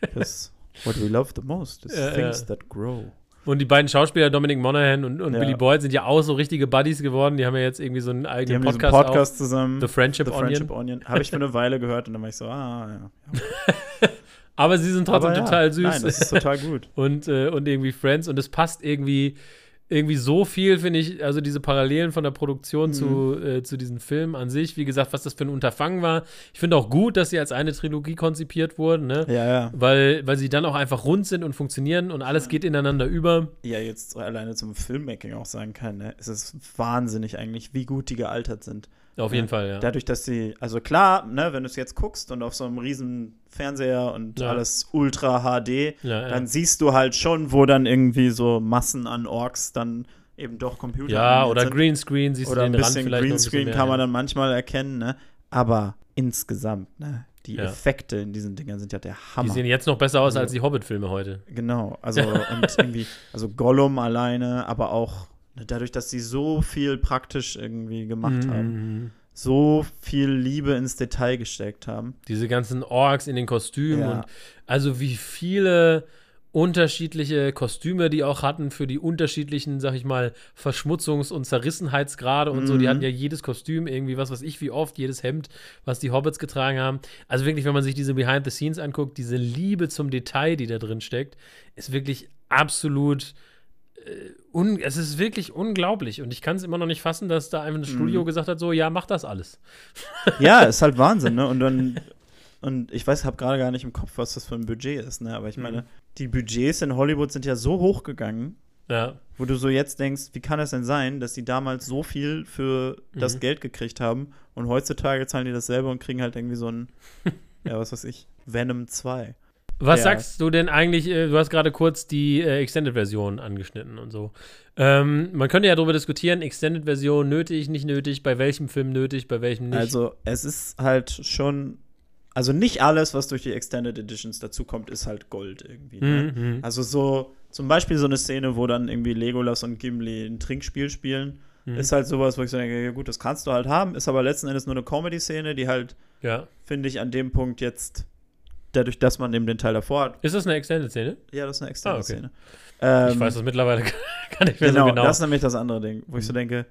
Because what we love the most is Ja, things ja. that grow. Und die beiden Schauspieler, Dominic Monaghan und, und Ja. Billy Boyd, sind ja auch so richtige Buddies geworden. Die haben ja jetzt irgendwie so einen Die eigenen haben diesen Podcast, Podcast zusammen. auch. The Friendship, The Onion. Friendship Onion. Habe ich für eine Weile gehört und dann war ich so, ah, ja. Aber sie sind trotzdem ja, total süß. Nein, das ist total gut. und, äh, und irgendwie Friends und es passt irgendwie irgendwie so viel, finde ich, also diese Parallelen von der Produktion Mhm. zu, äh, zu diesen Filmen an sich, wie gesagt, was das für ein Unterfangen war. Ich finde auch gut, dass sie als eine Trilogie konzipiert wurden, ne? Ja, ja. Weil, weil sie dann auch einfach rund sind und funktionieren und alles geht ineinander über. Ja, jetzt alleine zum Filmmaking auch sagen kann, ne? Es ist wahnsinnig eigentlich, wie gut die gealtert sind. Auf jeden Fall, ja. Dadurch, dass sie, also klar, ne, wenn du es jetzt guckst und auf so einem riesen Fernseher und Ja. alles Ultra HD, Ja, ja. dann siehst du halt schon, wo dann irgendwie so Massen an Orks dann eben doch Computer Ja, oder sind. Greenscreen, siehst oder du den Rand bisschen ein bisschen Greenscreen mehr, kann man ja. dann manchmal erkennen, ne? Aber insgesamt, ne? Die Ja. Effekte in diesen Dingern sind ja der Die Hammer. sehen jetzt noch besser aus Also- als die Hobbit-Filme heute. Genau, also und irgendwie, also Gollum alleine, aber auch dadurch, dass sie so viel praktisch irgendwie gemacht haben, Mhm. so viel Liebe ins Detail gesteckt haben. Diese ganzen Orks in den Kostümen Ja. und also wie viele unterschiedliche Kostüme die auch hatten für die unterschiedlichen, sag ich mal, Verschmutzungs- und Zerrissenheitsgrade und so. Die Mhm. hatten ja jedes Kostüm irgendwie, was weiß ich, wie oft, jedes Hemd, was die Hobbits getragen haben. Also wirklich, wenn man sich diese Behind the Scenes anguckt, diese Liebe zum Detail, die da drin steckt, ist wirklich absolut un es ist wirklich unglaublich und ich kann es immer noch nicht fassen, dass da einfach ein Studio Mhm. gesagt hat, so, ja, mach das alles. Ja, ist halt Wahnsinn, ne? Und dann, und ich weiß, habe gerade gar nicht im Kopf, was das für ein Budget ist, ne? Aber ich Mhm. meine, die Budgets in Hollywood sind ja so hoch gegangen, Ja, wo du so jetzt denkst, wie kann es denn sein, dass die damals so viel für das Mhm. Geld gekriegt haben und heutzutage zahlen die dasselbe und kriegen halt irgendwie so ein, ja, was weiß ich, Venom 2. Was Ja. sagst du denn eigentlich? Äh, du hast gerade kurz die äh, Extended-Version angeschnitten und so. Ähm, man könnte ja darüber diskutieren, Extended-Version nötig, nicht nötig, bei welchem Film nötig, bei welchem nicht. Also, es ist halt schon, also nicht alles, was durch die Extended Editions dazukommt, ist halt Gold irgendwie. Ne? Mhm, mhm. Also so, zum Beispiel so eine Szene, wo dann irgendwie Legolas und Gimli ein Trinkspiel spielen, Mhm. ist halt sowas, wo ich so denke, ja gut, das kannst du halt haben, ist aber letzten Endes nur eine Comedy-Szene, die halt, ja. finde ich, an dem Punkt jetzt, dadurch, dass man eben den Teil davor hat, Ist das eine Extended-Szene? ja, das ist eine Ah, Extended-Szene. ich Ähm, weiß das mittlerweile gar nicht mehr genau, so genau. das ist nämlich das andere Ding, wo ich so Mhm. denke,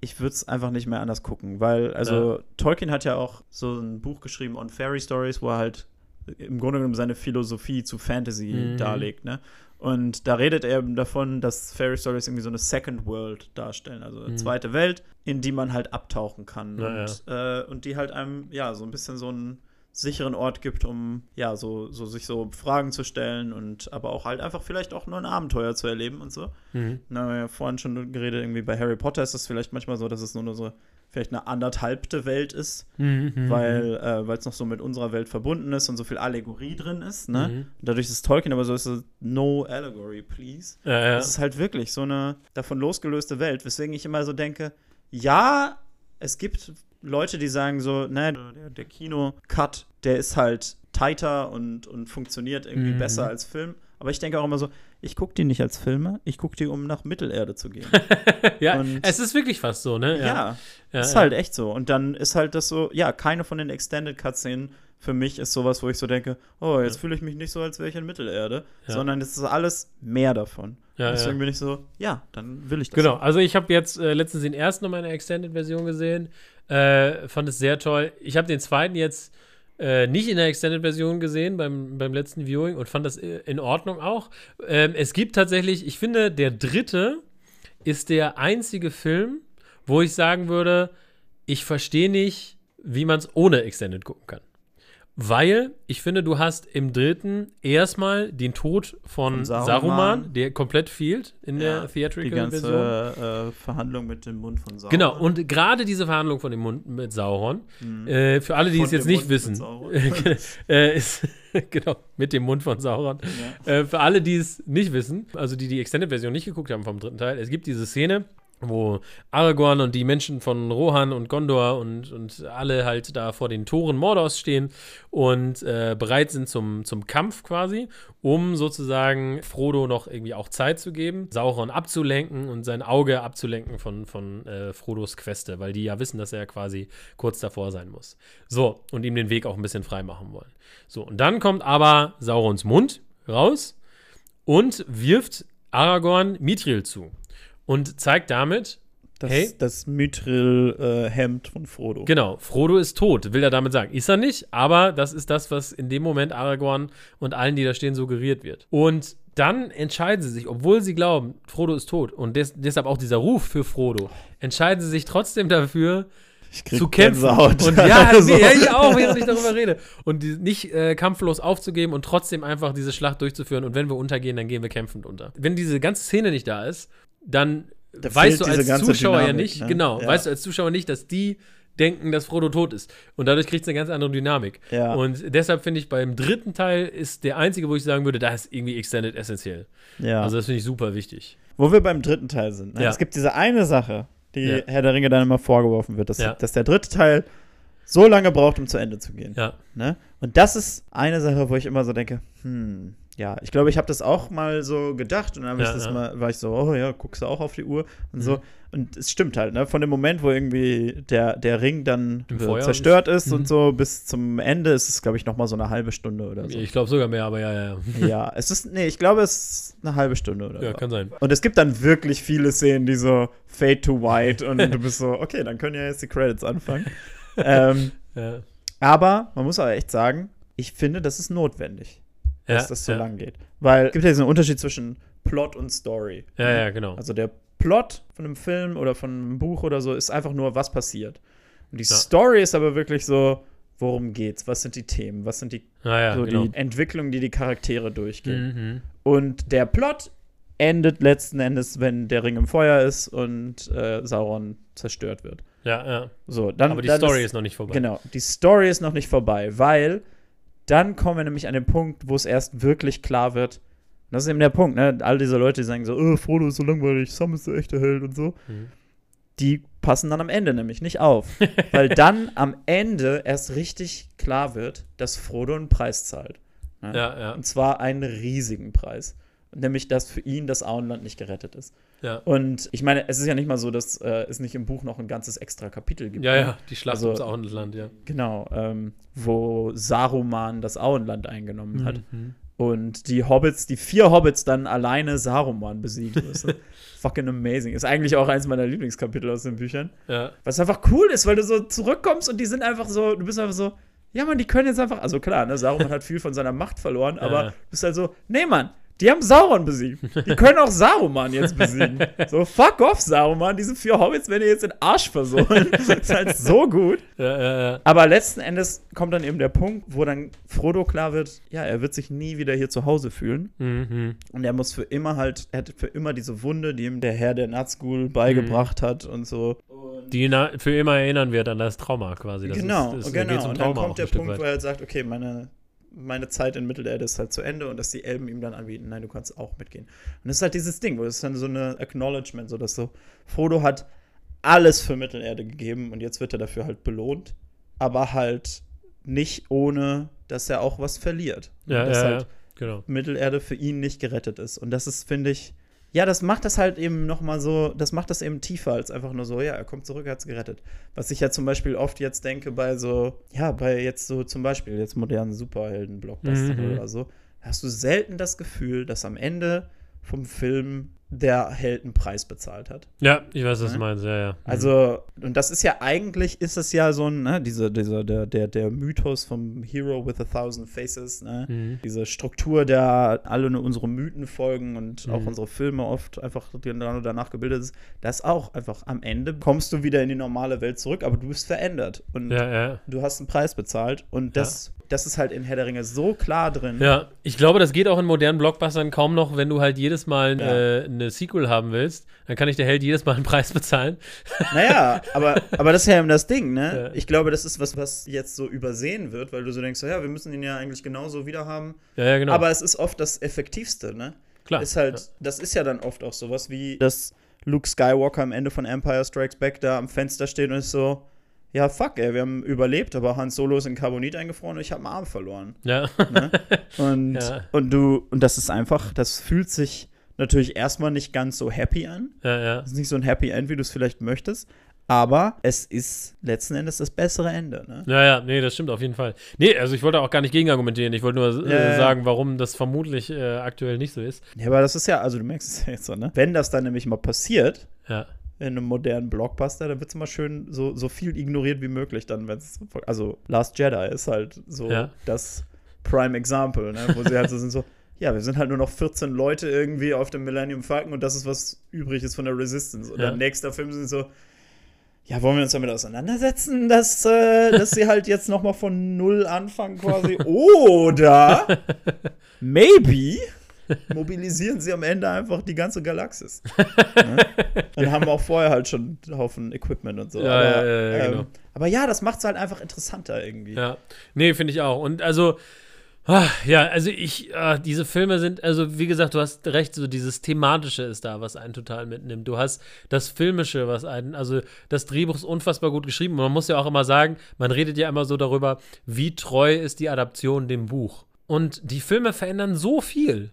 ich würde es einfach nicht mehr anders gucken, weil, also, Tolkien hat ja auch so ein Buch geschrieben on Fairy Stories, wo er halt im Grunde genommen seine Philosophie zu Fantasy Mhm. darlegt, ne? Und da redet er eben davon, dass Fairy Stories irgendwie so eine Second World darstellen, also eine Mhm. zweite Welt, in die man halt abtauchen kann Ja, und, Äh, und die halt einem, ja, so ein bisschen so einen sicheren Ort gibt, um, ja, so, so sich so Fragen zu stellen und aber auch halt einfach vielleicht auch nur ein Abenteuer zu erleben und so. Mhm. Na, wir haben ja vorhin schon geredet, irgendwie bei Harry Potter ist es vielleicht manchmal so, dass es nur so vielleicht eine anderthalbte Welt ist, Mhm, mhm, weil äh, weil es noch so mit unserer Welt verbunden ist und so viel Allegorie drin ist. Ne? Mhm. Dadurch ist Tolkien aber so, ist es no allegory, please. Ja, ja. Es ist halt wirklich so eine davon losgelöste Welt, weswegen ich immer so denke, ja, es gibt Leute, die sagen so, ne, der, der Kino-Cut, der ist halt tighter und, und funktioniert irgendwie Mhm. besser als Film. Aber ich denke auch immer so, ich gucke die nicht als Filme, ich gucke die, um nach Mittelerde zu gehen. ja, und- es ist wirklich fast so, ne? ja, ja, ist ja. halt echt so. Und dann ist halt das so, ja, keine von den Extended Cutscenen für mich ist sowas, wo ich so denke, oh, jetzt Ja. fühle ich mich nicht so, als wäre ich in Mittelerde, Ja. sondern es ist alles mehr davon. Ja, Deswegen ja. bin ich so, ja, dann will ich das. Genau, also ich habe jetzt äh, letztens den ersten in der Extended-Version gesehen. Äh, fand es sehr toll. Ich habe den zweiten jetzt äh, nicht in der Extended-Version gesehen beim, beim letzten Viewing und fand das äh, in Ordnung auch. Ähm, es gibt tatsächlich, ich finde, der dritte ist der einzige Film, wo ich sagen würde, ich verstehe nicht, wie man es ohne Extended gucken kann. Weil ich finde, du hast im dritten erstmal den Tod von, Von Saruman. Saruman. der komplett fehlt in Ja, der Theatrical Die ganze Version. äh, Verhandlung mit dem Mund von Sauron. Genau, und gerade diese Verhandlung von dem Mund mit Sauron, Mhm. äh, für alle, die Von es jetzt nicht Mund wissen, Sauron. äh, ist, genau, mit dem Mund von Sauron. Ja. Äh, für alle, die es nicht wissen, also die die Extended-Version nicht geguckt haben vom dritten Teil, es gibt diese Szene, wo Aragorn und die Menschen von Rohan und Gondor und, und alle halt da vor den Toren Mordors stehen und äh, bereit sind zum, zum Kampf quasi, um sozusagen Frodo noch irgendwie auch Zeit zu geben, Sauron abzulenken und sein Auge abzulenken von, von äh, Frodos Queste, weil die ja wissen, dass er quasi kurz davor sein muss. So, und ihm den Weg auch ein bisschen frei machen wollen. So, und dann kommt aber Saurons Mund raus und wirft Aragorn Mithril zu und zeigt damit, Das, Hey? das Mithril-Hemd von Frodo. genau, Frodo ist tot, will er damit sagen. Ist er nicht, aber das ist das, was in dem Moment Aragorn und allen, die da stehen, suggeriert wird. Und dann entscheiden sie sich, obwohl sie glauben, Frodo ist tot und des, deshalb auch dieser Ruf für Frodo, entscheiden sie sich trotzdem dafür, zu kämpfen. Gänsehaut. Und ja, nee, ja, ich auch, während ich darüber rede. Und die, nicht äh, kampflos aufzugeben und trotzdem einfach diese Schlacht durchzuführen. Und wenn wir untergehen, dann gehen wir kämpfend unter. Wenn diese ganze Szene nicht da ist, dann Da weißt du als Zuschauer ja Dynamik, nicht, ne? genau, Ja. weißt du als Zuschauer nicht, dass die denken, dass Frodo tot ist. Und dadurch kriegt es eine ganz andere Dynamik. Ja. Und deshalb finde ich, beim dritten Teil ist der einzige, wo ich sagen würde, da ist irgendwie Extended essentiell. ja. Also das finde ich super wichtig. Wo wir beim dritten Teil sind. Ne? Ja. Es gibt diese eine Sache, die Ja. Herr der Ringe dann immer vorgeworfen wird, dass, Ja. dass der dritte Teil so lange braucht, um zu Ende zu gehen. Ja. Ne? Und das ist eine Sache, wo ich immer so denke, hm, ja, ich glaube, ich habe das auch mal so gedacht und dann Ja, ich das ja. mal, war ich so, oh ja, guckst du auch auf die Uhr und Mhm. so. Und es stimmt halt, ne? Von dem Moment, wo irgendwie der, der Ring dann äh, zerstört ist, Mhm. und so bis zum Ende ist es, glaube ich, noch mal so eine halbe Stunde oder so. Ich glaube sogar mehr, aber ja, ja, ja. ja, es ist, nee, ich glaube, es ist eine halbe Stunde oder Ja, so. kann sein. Und es gibt dann wirklich viele Szenen, die so Fade to White und du bist so, okay, dann können ja jetzt die Credits anfangen. ähm, Ja. aber man muss aber echt sagen, ich finde, das ist notwendig, dass Ja, das so ja. lang geht. Weil es gibt ja diesen Unterschied zwischen Plot und Story. Ja, ja, genau. Also der Plot von einem Film oder von einem Buch oder so ist einfach nur, was passiert. Und die Ja. Story ist aber wirklich so, worum geht's? Was sind die Themen? Was sind die, ja, so genau. die Entwicklungen, die die Charaktere durchgehen? Mhm. Und der Plot endet letzten Endes, wenn der Ring im Feuer ist und äh, Sauron zerstört wird. Ja, ja. So, dann, Aber die dann Story ist, noch nicht vorbei. Genau, die Story ist noch nicht vorbei, weil dann kommen wir nämlich an den Punkt, wo es erst wirklich klar wird. Und das ist eben der Punkt, ne? All diese Leute, die sagen so, oh, Frodo ist so langweilig, Sam ist der echte Held und so. Mhm. Die passen dann am Ende nämlich nicht auf. weil dann am Ende erst richtig klar wird, dass Frodo einen Preis zahlt. Ne? Ja, ja, Und zwar einen riesigen Preis. Nämlich, dass für ihn das Auenland nicht gerettet ist. Ja. Und ich meine, es ist ja nicht mal so, dass äh, es nicht im Buch noch ein ganzes extra Kapitel gibt. Ja, ne? ja, die Schlacht Also- ums Auenland, ja. Genau, ähm, wo Saruman das Auenland eingenommen hat. Mhm. Und die Hobbits, die vier Hobbits dann alleine Saruman besiegen müssen. Fucking amazing. Ist eigentlich auch eins meiner Lieblingskapitel aus den Büchern. Ja, Was einfach cool ist, weil du so zurückkommst und die sind einfach so, du bist einfach so, ja man, die können jetzt einfach, also klar, ne, Saruman hat viel von seiner Macht verloren, aber Ja. du bist halt so, nee Mann, die haben Sauron besiegt. Die können auch Saruman jetzt besiegen. So, fuck off, Saruman, diese vier Hobbits werden dir jetzt den Arsch versohlen. das ist halt so gut. ja, ja, ja. Aber letzten Endes kommt dann eben der Punkt, wo dann Frodo klar wird, ja, er wird sich nie wieder hier zu Hause fühlen. Mhm. Und er muss für immer halt, er hat für immer diese Wunde, die ihm der Herr der Nazgul beigebracht hat und so. Die für immer erinnern wird an das Trauma quasi. Das genau, ist, das, genau. und dann kommt der Punkt, weit. wo er halt sagt, okay, meine, meine Zeit in Mittelerde ist halt zu Ende und dass die Elben ihm dann anbieten, nein, du kannst auch mitgehen. Und das ist halt dieses Ding, wo es dann so eine Acknowledgement, so dass so, Frodo hat alles für Mittelerde gegeben und jetzt wird er dafür halt belohnt, aber halt nicht ohne, dass er auch was verliert. Ja, dass ja, halt ja, genau. Mittelerde für ihn nicht gerettet ist. Und das ist, finde ich, ja, das macht das halt eben noch mal so, das macht das eben tiefer als einfach nur so, ja, er kommt zurück, er hat's gerettet. Was ich ja zum Beispiel oft jetzt denke bei so, ja, bei jetzt so zum Beispiel jetzt modernen Superhelden-Blockbuster Mhm. oder so, hast du selten das Gefühl, dass am Ende vom Film der Held einen Preis bezahlt hat. Ja, ich weiß, was du meinst, ja, ja. Mhm. Also, und das ist ja eigentlich, ist es ja so ein, ne, diese, dieser, der, der, der Mythos vom Hero with a thousand faces, ne? Mhm. Diese Struktur, der alle nur unsere Mythen folgen und auch Mhm. unsere Filme oft einfach danach gebildet ist, das auch einfach am Ende kommst du wieder in die normale Welt zurück, aber du bist verändert und Ja, ja. du hast einen Preis bezahlt und das, das ist halt in Herr der Ringe so klar drin. Ja, ich glaube, das geht auch in modernen Blockbustern kaum noch, wenn du halt jedes Mal Ja. äh, eine Sequel haben willst, dann kann ich der Held jedes Mal einen Preis bezahlen. Naja, aber, aber das ist ja eben das Ding, ne? Ja. Ich glaube, das ist was, was jetzt so übersehen wird, weil du so denkst, ja, wir müssen ihn ja eigentlich genauso wieder haben. Ja, ja, genau. Aber es ist oft das Effektivste, ne? Klar. Ist halt, das ist ja dann oft auch sowas wie, dass Luke Skywalker am Ende von Empire Strikes Back da am Fenster steht und ist so, ja, fuck, ey, wir haben überlebt, aber Han Solo ist in Carbonit eingefroren und ich habe einen Arm verloren. Ja. Ne? Und, Ja. und du, und das ist einfach, das fühlt sich natürlich erstmal nicht ganz so happy an. ja, ja. Das ist nicht so ein Happy End, wie du es vielleicht möchtest. Aber es ist letzten Endes das bessere Ende. Ne? Ja, ja, nee, das stimmt auf jeden Fall. Nee, also ich wollte auch gar nicht gegenargumentieren. Ich wollte nur äh, Ja, sagen, warum das vermutlich äh, aktuell nicht so ist. Ja, aber das ist ja, also du merkst es ja jetzt so, ne? Wenn das dann nämlich mal passiert, Ja. In einem modernen Blockbuster, dann wird es immer schön so, so viel ignoriert wie möglich dann, wenn es, also Last Jedi ist halt so Ja. das Prime Example, ne? wo sie halt so sind so, ja, wir sind halt nur noch 14 Leute irgendwie auf dem Millennium Falcon und das ist, was übrig ist von der Resistance. Und Ja. dann nächster Film sind so, ja, wollen wir uns damit auseinandersetzen, dass, äh, dass sie halt jetzt noch mal von Null anfangen quasi? Oder maybe mobilisieren sie am Ende einfach die ganze Galaxis. ne? Dann haben wir auch vorher halt schon einen Haufen Equipment und so. Ja, aber, ja, ja, ja, genau. ähm, aber ja, das macht es halt einfach interessanter irgendwie. Ja, nee, finde ich auch. Und also, ah, ja, also ich, ah, diese Filme sind, also wie gesagt, du hast recht, so dieses Thematische ist da, was einen total mitnimmt. Du hast das Filmische, was einen, also das Drehbuch ist unfassbar gut geschrieben. Und man muss ja auch immer sagen, man redet ja immer so darüber, wie treu ist die Adaption dem Buch. Und die Filme verändern so viel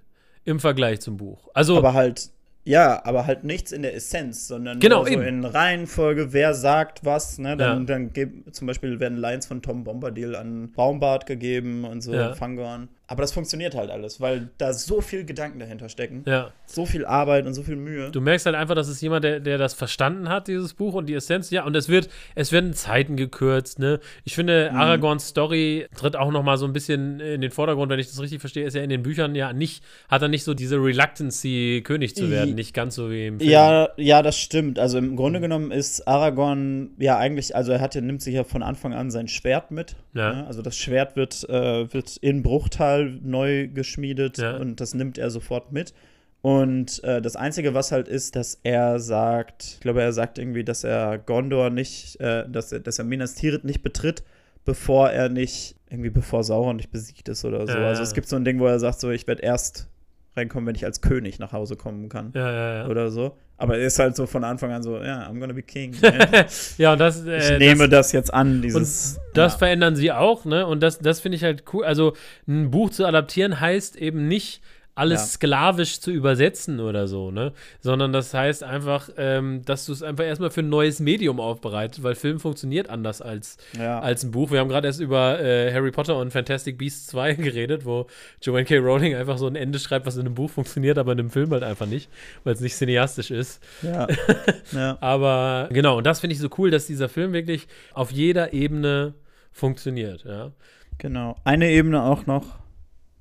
im Vergleich zum Buch. Also, Aber halt, ja, aber halt nichts in der Essenz, sondern Genau, nur so eben. in Reihenfolge, wer sagt was, ne? Dann, Ja. dann geb, zum Beispiel werden Lines von Tom Bombadil an Baumbart gegeben und so, Ja. Fangorn. Aber das funktioniert halt alles, weil da so viel Gedanken dahinter stecken, ja. so viel Arbeit und so viel Mühe. Du merkst halt einfach, dass es jemand, der, der das verstanden hat, dieses Buch und die Essenz, ja, und es wird, es werden Zeiten gekürzt, ne? Ich finde, Mhm. Aragorns Story tritt auch noch mal so ein bisschen in den Vordergrund, wenn ich das richtig verstehe, ist ja in den Büchern ja nicht, hat er nicht so diese Reluctancy, König zu werden, nicht ganz so wie im Film. Ja, ja, das stimmt. Also im Grunde genommen ist Aragorn ja eigentlich, also er hat ja, nimmt sich ja von Anfang an sein Schwert mit. Ja. Ne? Also das Schwert wird, äh, wird in Bruchtal neu geschmiedet Ja. und das nimmt er sofort mit. Und äh, das Einzige, was halt ist, dass er sagt, ich glaube, er sagt irgendwie, dass er Gondor nicht, äh, dass, er, dass er Minas Tirith nicht betritt, bevor er nicht, irgendwie bevor Sauron nicht besiegt ist oder so. Ja. Also es gibt so ein Ding, wo er sagt, so, ich werde erst reinkommen, wenn ich als König nach Hause kommen kann Ja, ja, ja. oder so. Aber er ist halt so von Anfang an so, ja, I'm gonna be king. ja, und das, Ich äh, nehme das, das, jetzt an, dieses. das ja. verändern sie auch, ne? Und das, das finde ich halt cool. Also, ein Buch zu adaptieren heißt eben nicht, alles Ja. sklavisch zu übersetzen oder so, ne? Sondern das heißt einfach, ähm, dass du es einfach erstmal für ein neues Medium aufbereitet, weil Film funktioniert anders als, ja. als ein Buch. Wir haben gerade erst über äh, Harry Potter und Fantastic Beasts 2 geredet, wo Joanne K. Rowling einfach so ein Ende schreibt, was in einem Buch funktioniert, aber in einem Film halt einfach nicht, weil es nicht cineastisch ist. ja. ja. Aber genau, und das finde ich so cool, dass dieser Film wirklich auf jeder Ebene funktioniert, ja. Genau. Eine Ebene auch noch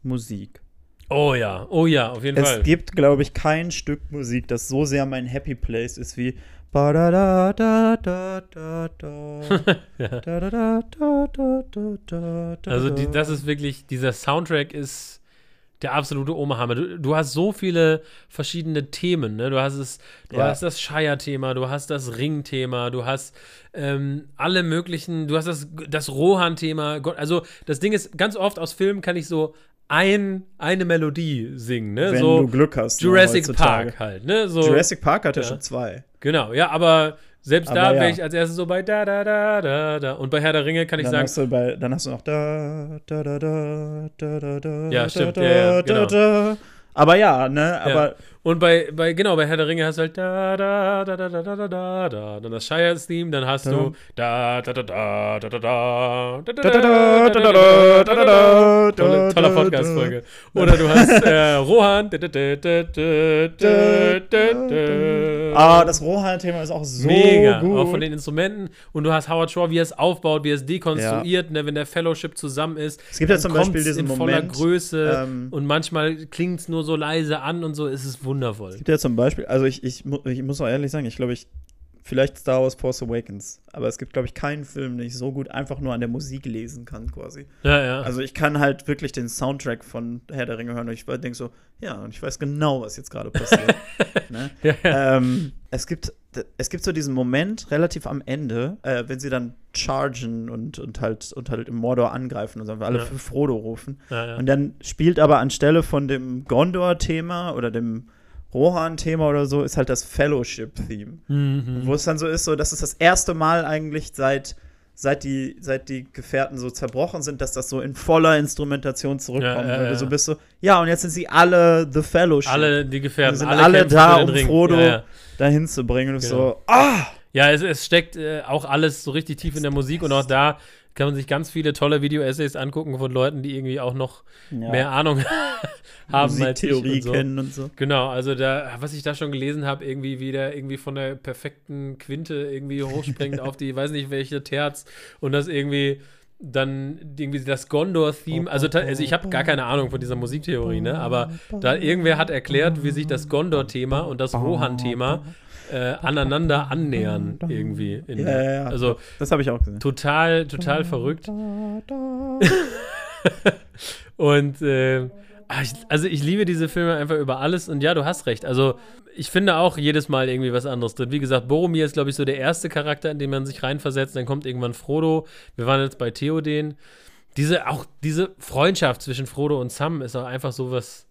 Musik. Oh ja, oh ja, auf jeden Es Fall. gibt, glaube ich, kein Stück Musik, das so sehr mein Happy Place ist wie. Also die, das ist wirklich, dieser Soundtrack ist der absolute Oberhammer. Du, du hast so viele verschiedene Themen, ne? Du hast es, du Ja. hast das Shire-Thema, du hast das Ring-Thema, du hast ähm, alle möglichen, du hast das, das Rohan-Thema. Also das Ding ist, ganz oft aus Filmen kann ich so ein, eine Melodie singen, ne? Wenn so du Glück hast. Jurassic. Park halt, ne? So, Jurassic Park hat ja, Ja. schon zwei. Genau, ja, aber selbst da Aber wäre ja. ich als erstes so bei da, da, da, da, da. Und bei Herr der Ringe kann ich Dann sagen, hast, du bei, dann hast du noch da, da, da, da, da, da, da. Ja, da, stimmt, da, ja, ja, da, genau. da. Aber ja, ne, aber Und bei, bei, genau, bei Herr der Ringe hast du halt da, da, da, da, da, da, da, da, da. Dann das Shires-Theme, dann hast du da, da, da, da, da, da, da, da, da, da, da, da, da, da, da, da. Tolle, toller Podcast-Folge. Oder du hast äh, Rohan. da, da, da, da, da, da, da, da. Ah, das Rohan-Thema ist auch so Mega, gut. auch von den Instrumenten. Und du hast Howard Shore, wie er es aufbaut, wie er es dekonstruiert, ne, wenn der Fellowship zusammen ist. Es gibt ja dann zum Beispiel kommt's diesen in voller Moment, Größe ähm, und manchmal klingt es nur so leise an und so. Es ist wundervoll. Es gibt ja zum Beispiel, also ich, ich, ich muss auch ehrlich sagen, ich glaube, ich, vielleicht Star Wars Force Awakens, aber es gibt, glaube ich, keinen Film, den ich so gut einfach nur an der Musik lesen kann, quasi. Ja, ja. Also ich kann halt wirklich den Soundtrack von Herr der Ringe hören und ich denke so, ja, und ich weiß genau, was jetzt gerade passiert. ne? ja, ja. ähm, es, gibt, es gibt so diesen Moment relativ am Ende, äh, wenn sie dann chargen und, und, halt, und halt im Mordor angreifen und so, alle Ja. für Frodo rufen. ja, ja. Und dann spielt aber anstelle von dem Gondor-Thema oder dem Rohan-Thema oder so, ist halt das Fellowship-Theme. Mhm. Wo es dann so ist, so, das ist das erste Mal eigentlich seit, seit, die, seit die Gefährten so zerbrochen sind, dass das so in voller Instrumentation zurückkommt. Ja, ja, weil du ja. so bist so, ja, und jetzt sind sie alle The Fellowship. Alle die Gefährten, sind alle, alle da, um Ring. Frodo Ja, ja. dahin zu bringen. Und Genau. so, ah! ja es, es steckt äh, auch alles so richtig tief in der Musik und auch da kann man sich ganz viele tolle Video-Essays angucken von Leuten, die irgendwie auch noch Ja, mehr Ahnung haben als ich Musiktheorie und so. kennen und so. Genau, also da, was ich da schon gelesen habe, irgendwie wie der irgendwie von der perfekten Quinte irgendwie hochspringt auf die, weiß nicht welche Terz und das irgendwie dann irgendwie das Gondor-Theme, also, also ich habe gar keine Ahnung von dieser Musiktheorie, ne? aber da irgendwer hat erklärt, wie sich das Gondor-Thema und das Rohan-Thema äh, aneinander annähern irgendwie. Ja, ja, ja. Also Das habe ich auch gesehen. total, total verrückt. Und äh, ah, also ich liebe diese Filme einfach über alles und ja, du hast recht. Also ich finde auch jedes Mal irgendwie was anderes drin. Wie gesagt, Boromir ist, glaube ich, so der erste Charakter, in den man sich reinversetzt. Dann kommt irgendwann Frodo. Wir waren jetzt bei Theoden. Diese, auch diese Freundschaft zwischen Frodo und Sam ist auch einfach so was.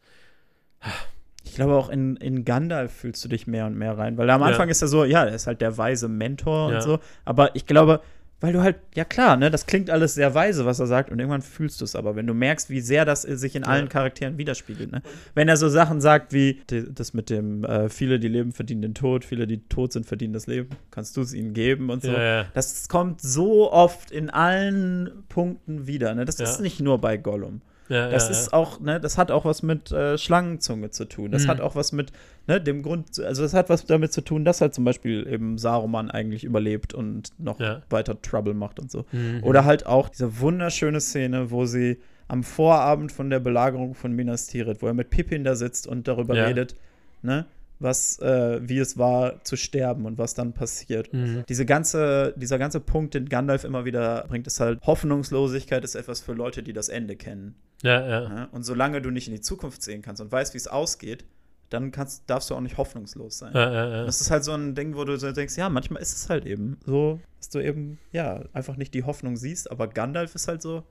Ich glaube, auch in, in Gandalf fühlst du dich mehr und mehr rein. Weil am Ja. Anfang ist er so, ja, er ist halt der weise Mentor Ja. und so. Aber ich glaube, weil du halt, ja klar, ne, das klingt alles sehr weise, was er sagt, und irgendwann fühlst du es aber, wenn du merkst, wie sehr das sich in Ja. allen Charakteren widerspiegelt. Ne? Wenn er so Sachen sagt wie die, das mit dem, äh, viele, die leben, verdienen den Tod, viele, die tot sind, verdienen das Leben, kannst du es ihnen geben und so. Ja, ja. Das kommt so oft in allen Punkten wieder. Ne? Das Ja. ist nicht nur bei Gollum. Ja, Das ja, ist ja. auch, ne, das hat auch was mit äh, Schlangenzunge zu tun. Das Mhm. hat auch was mit, ne, dem Grund, also das hat was damit zu tun, dass halt zum Beispiel eben Saruman eigentlich überlebt und noch weiter Trouble macht und so. Mhm. Oder halt auch diese wunderschöne Szene, wo sie am Vorabend von der Belagerung von Minas Tirith, wo er mit Pippin da sitzt und darüber redet, ne, was, äh, wie es war zu sterben und was dann passiert. Mhm. Diese ganze, dieser ganze Punkt, den Gandalf immer wieder bringt, ist halt, Hoffnungslosigkeit ist etwas für Leute, die das Ende kennen. Ja, ja. Ja? Und solange du nicht in die Zukunft sehen kannst und weißt, wie es ausgeht, dann kannst, darfst du auch nicht hoffnungslos sein. Ja, ja, ja. Das ist halt so ein Ding, wo du so denkst, ja, manchmal ist es halt eben so, dass du eben, ja, einfach nicht die Hoffnung siehst, aber Gandalf ist halt so,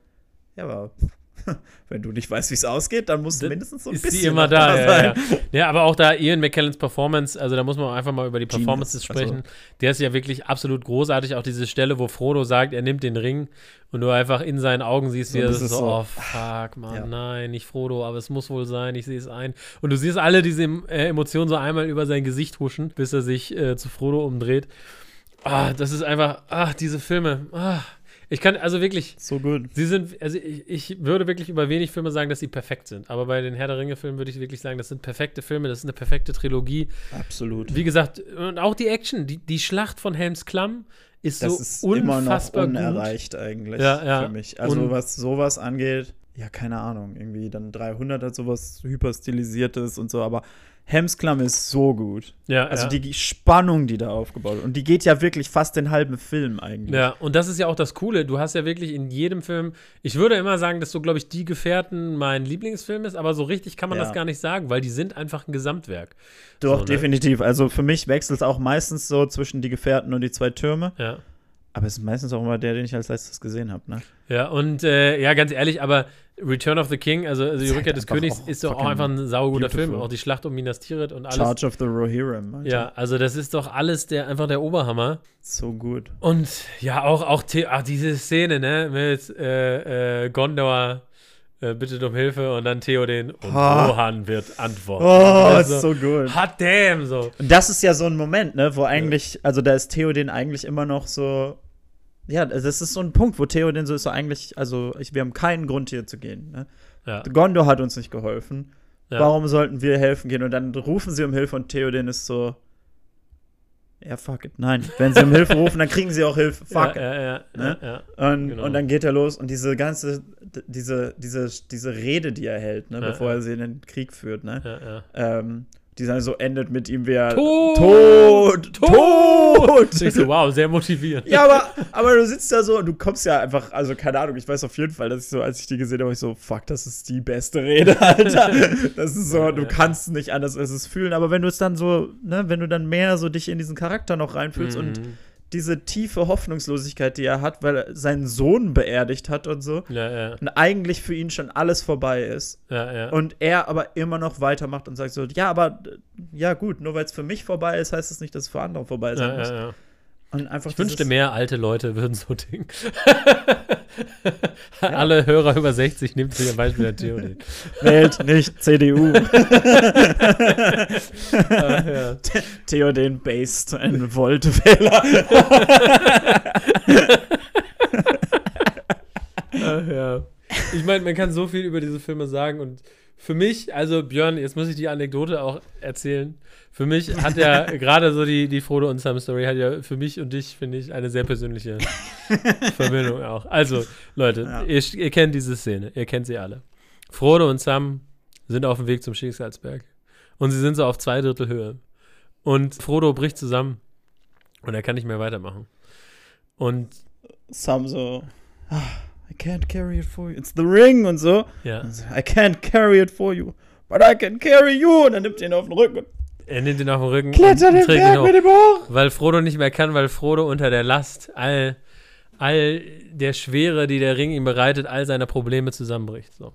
ja, aber wenn du nicht weißt, wie es ausgeht, dann musst du mindestens so ein ist bisschen sie immer da. Ja, sein. ja. ja, aber auch da Ian McKellens Performance, also da muss man einfach mal über die Genius, Performances sprechen. also- Der ist ja wirklich absolut großartig. Auch diese Stelle, wo Frodo sagt, er nimmt den Ring und du einfach in seinen Augen siehst, wie er so, so, oh fuck, Mann, ja. nein, nicht Frodo, aber es muss wohl sein, ich sehe es ein. Und du siehst alle diese äh, Emotionen so einmal über sein Gesicht huschen, bis er sich äh, zu Frodo umdreht. Ah, das ist einfach, ah, diese Filme, ah. Ich kann, also wirklich, So gut. Sie sind, also ich, ich würde wirklich über wenig Filme sagen, dass sie perfekt sind. Aber bei den Herr der Ringe-Filmen würde ich wirklich sagen, das sind perfekte Filme, das ist eine perfekte Trilogie. Absolut. Wie gesagt, und auch die Action, die, die Schlacht von Helms Klamm ist das so ist immer noch unfassbar gut. unerreicht eigentlich Ja, ja. für mich. Also Und- was sowas angeht, ja, keine Ahnung, irgendwie dann 300 hat sowas hyperstilisiertes und so, aber Hemsklamm ist so gut. Ja, Also ja. die Spannung, die da aufgebaut wird. Und die geht ja wirklich fast den halben Film eigentlich. Ja, und das ist ja auch das Coole. Du hast ja wirklich in jedem Film, ich würde immer sagen, dass so, glaube ich, Die Gefährten mein Lieblingsfilm ist, aber so richtig kann man Ja. das gar nicht sagen, weil die sind einfach ein Gesamtwerk. Doch, So, ne? definitiv. Also für mich wechselt es auch meistens so zwischen die Gefährten und die zwei Türme. Ja. Aber es ist meistens auch immer der, den ich als letztes gesehen habe. Ne? Ja, und äh, ja, ganz ehrlich, aber Return of the King, also, also die Ist halt Rückkehr des Königs, ist doch auch einfach ein sauguter Film. Auch die Schlacht um Minas Tirith und alles. Charge of the Rohirrim. Alter. Ja, also das ist doch alles der, einfach der Oberhammer. So gut. Und ja, auch, auch ach, diese Szene, ne, mit äh, äh, Gondor, äh, bittet um Hilfe und dann Theoden und Ah. Rohan wird antworten. Oh, Also, ist so gut. Hot damn, so. Und das ist ja so ein Moment, ne, wo eigentlich, also da ist Theoden eigentlich immer noch so. Ja, das ist so ein Punkt, wo Theoden so ist so eigentlich, also ich, wir haben keinen Grund hier zu gehen. Ne? Ja, Gondor hat uns nicht geholfen. ja. Warum sollten wir helfen gehen? Und dann rufen sie um Hilfe und Theoden ist so. Ja, fuck it. Nein. Wenn sie um Hilfe rufen, dann kriegen sie auch Hilfe. Fuck ja, it. ja, ja, Ne? Und, Genau. und dann geht er los und diese ganze, diese, diese, diese Rede, die er hält, ne, bevor er sie in den Krieg führt, ne, ja, ja. ähm, die dann so endet mit ihm, wie er Tod! Tod! Tod! Ich so, wow, sehr motivierend. ja, aber, aber du sitzt da so und du kommst ja einfach, also keine Ahnung, ich weiß auf jeden Fall, dass ich so, als ich die gesehen habe, ich so, fuck, das ist die beste Rede, Alter. Das ist so, du kannst nicht anders als es fühlen, aber wenn du es dann so, ne, wenn du dann mehr so dich in diesen Charakter noch reinfühlst und Mhm. Diese tiefe Hoffnungslosigkeit, die er hat, weil er seinen Sohn beerdigt hat und so, Ja, ja, und eigentlich für ihn schon alles vorbei ist. ja, ja. Und er aber immer noch weitermacht und sagt so, ja, aber ja gut, nur weil es für mich vorbei ist, heißt es nicht, dass es für andere vorbei sein muss. Ja, ja. Und einfach Ich wünschte, mehr alte Leute würden so denken. Alle Hörer über 60 nimmt sich ein Beispiel der Theorie. Wählt nicht CDU. Ach, ja. Theoden based ein Volt-Wähler. Ach, ja. ich meine, man kann so viel über diese Filme sagen und für mich, also Björn, jetzt muss ich die Anekdote auch erzählen. Für mich hat ja gerade so die, die Frodo und Sam Story hat ja für mich und dich, finde ich, eine sehr persönliche Verbindung auch. Also, Leute, Ja. ihr, ihr kennt diese Szene, ihr kennt sie alle. Frodo und Sam sind auf dem Weg zum Schicksalsberg. Und sie sind so auf zwei Drittel Höhe. Und Frodo bricht zusammen. Und er kann nicht mehr weitermachen. Und Sam so, ah, I can't carry it for you. It's the ring und so. ja, Und so, I can't carry it for you. But I can carry you. Und dann nimmt er ihn auf den Rücken er nimmt ihn auf den Rücken klettert und den Berg hoch. mit ihm hoch. Weil Frodo nicht mehr kann, weil Frodo unter der Last all, all der Schwere, die der Ring ihm bereitet, all seine Probleme zusammenbricht. So.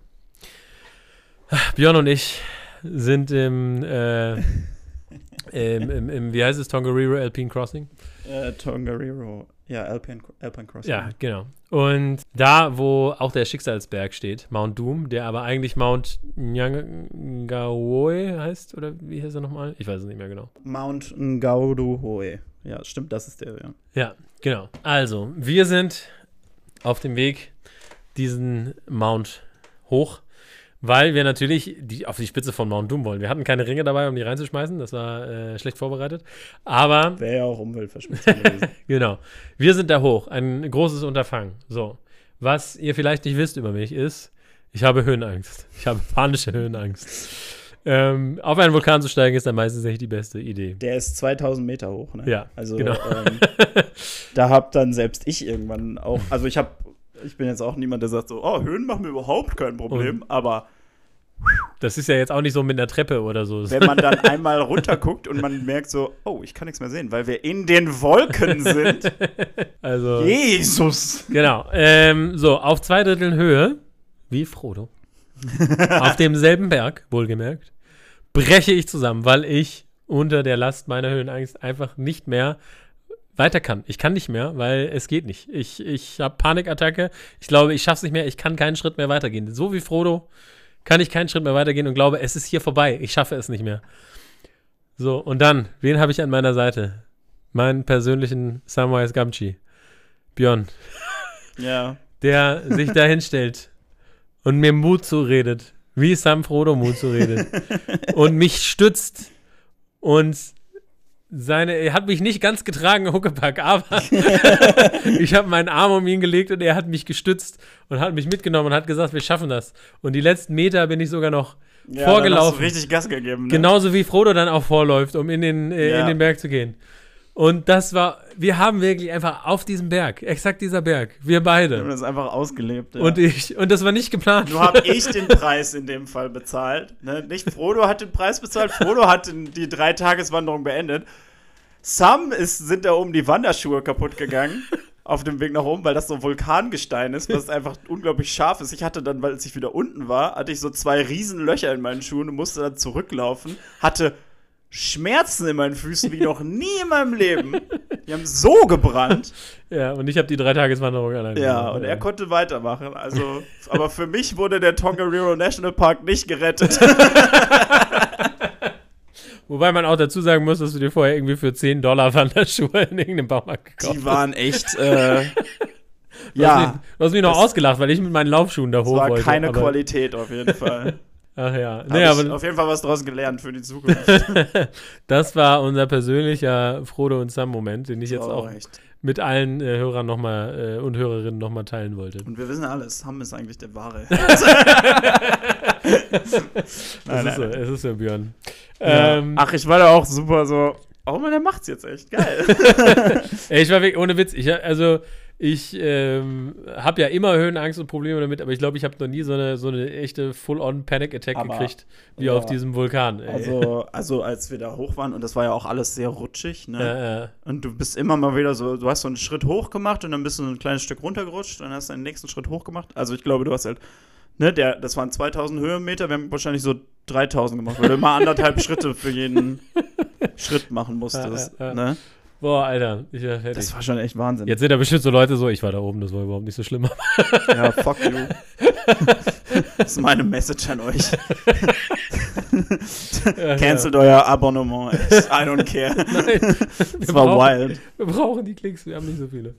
Björn und ich sind im, äh, im, im, im, wie heißt es, Tongariro Alpine Crossing? Äh, Tongariro. Ja, Alpine, Alpine Crossing. Ja, genau. Und da, wo auch der Schicksalsberg steht, Mount Doom, der aber eigentlich Mount Nyangawoe heißt, oder wie heißt er nochmal? Ich weiß es nicht mehr genau. Mount Ngauduhoe. Ja, stimmt, das ist der, ja. Ja, genau. Also, wir sind auf dem Weg diesen Mount hoch, weil wir natürlich die, auf die Spitze von Mount Doom wollen. Wir hatten keine Ringe dabei, um die reinzuschmeißen. Das war äh, schlecht vorbereitet. Aber, Wäre ja auch Umweltverschmutzung gewesen. genau, wir sind da hoch. Ein großes Unterfangen. So. Was ihr vielleicht nicht wisst über mich ist, ich habe Höhenangst. Ich habe panische Höhenangst. Ähm, auf einen Vulkan zu steigen ist dann meistens nicht die beste Idee. Der ist 2000 Meter hoch, ne? Ja, Also, genau. ähm, da hab dann selbst ich irgendwann auch, also ich hab, ich bin jetzt auch niemand, der sagt so, oh, Höhen machen mir überhaupt kein Problem, aber Das ist ja jetzt auch nicht so mit einer Treppe oder so. wenn man dann einmal runterguckt und man merkt so, oh, ich kann nichts mehr sehen, weil wir in den Wolken sind. Also. Jesus! Genau. Ähm, so, auf zwei Dritteln Höhe, wie Frodo, auf demselben Berg, wohlgemerkt, breche ich zusammen, weil ich unter der Last meiner Höhenangst einfach nicht mehr weiter kann. Ich kann nicht mehr, weil es geht nicht. Ich, ich habe Panikattacke. Ich glaube, ich schaffe es nicht mehr. Ich kann keinen Schritt mehr weitergehen. So wie Frodo kann ich keinen Schritt mehr weitergehen und glaube, es ist hier vorbei. Ich schaffe es nicht mehr. So, und dann, wen habe ich an meiner Seite? Meinen persönlichen Samwise Gamgee. Björn Ja. der sich da hinstellt und mir Mut zuredet, wie Sam Frodo Mut zuredet und mich stützt und seine, er hat mich nicht ganz getragen, Huckepack, aber ich habe meinen Arm um ihn gelegt und er hat mich gestützt und hat mich mitgenommen und hat gesagt, wir schaffen das. Und die letzten Meter bin ich sogar noch ja vorgelaufen. Richtig Gas gegeben. Ne? Genauso wie Frodo dann auch vorläuft, um in den, äh, Ja. in den Berg zu gehen. Und das war, wir haben wirklich einfach auf diesem Berg, exakt dieser Berg, wir Wir haben beide. das einfach ausgelebt. Ja. Und ich, und das war nicht geplant. Nur habe ich den Preis in dem Fall bezahlt. Ne? Nicht Frodo hat den Preis bezahlt, Frodo hat die drei Tageswanderung beendet. Sam ist, sind da oben die Wanderschuhe kaputt gegangen auf dem Weg nach oben, weil das so Vulkangestein ist, was einfach unglaublich scharf ist. Ich hatte dann, weil ich wieder unten war, hatte ich so zwei riesen Löcher in meinen Schuhen und musste dann zurücklaufen. Hatte Schmerzen in meinen Füßen wie noch nie in meinem Leben. Die haben so gebrannt. Ja, und ich habe die drei Tageswanderung alleine Ja, gemacht. und er konnte weitermachen. Also, aber für mich wurde der Tongariro National Park nicht gerettet. Wobei man auch dazu sagen muss, dass du dir vorher irgendwie für 10 Dollar Wanderschuhe in irgendeinem Baumarkt gekauft Die waren echt, äh, hast. Du hast ja, mich, du hast mich noch das- ausgelacht, weil ich mit meinen Laufschuhen da hoch war wollte. keine aber, Qualität auf jeden Fall. Ach ja. Nee, aber auf jeden Fall was draus gelernt für die Zukunft. das war unser persönlicher Frodo und Sam-Moment, den ich jetzt Oh, auch echt. mit allen äh, Hörern noch mal, äh, und Hörerinnen nochmal teilen wollte. Und wir wissen alles, Ham ist eigentlich der wahre. Es Nein, ist so, es ist so, Björn. Ja. Ähm, Ach, ich war da auch super so. Oh man, der macht's jetzt echt geil. Ey, ich war wirklich, ohne Witz, ich, also ich ähm, habe ja immer Höhenangst und Probleme damit, aber ich glaube, ich habe noch nie so eine, so eine echte Full-on-Panic-Attack gekriegt, wie ja. auf diesem Vulkan. Ey. Also, also, als wir da hoch waren, und das war ja auch alles sehr rutschig, ne? äh, äh, Und du bist immer mal wieder so, du hast so einen Schritt hoch gemacht und dann bist du ein kleines Stück runtergerutscht, dann hast du einen nächsten Schritt hoch gemacht. Also ich glaube, du hast halt, ne, der, das waren 2000 Höhenmeter, wir haben wahrscheinlich so 3000 gemacht, weil du immer anderthalb Schritte für jeden Schritt machen musstest, Ja, ja, ja. ne? Boah, Alter, ich war fertig. Das war schon echt Wahnsinn. Jetzt sind da bestimmt so Leute so, ich war da oben, das war überhaupt nicht so schlimm. Ja, fuck you. das ist meine Message an euch. Ja, Cancelt euer Abonnement. I don't care. Nein, Das war brauchen- wild. Wir brauchen die Klicks, wir haben nicht so viele.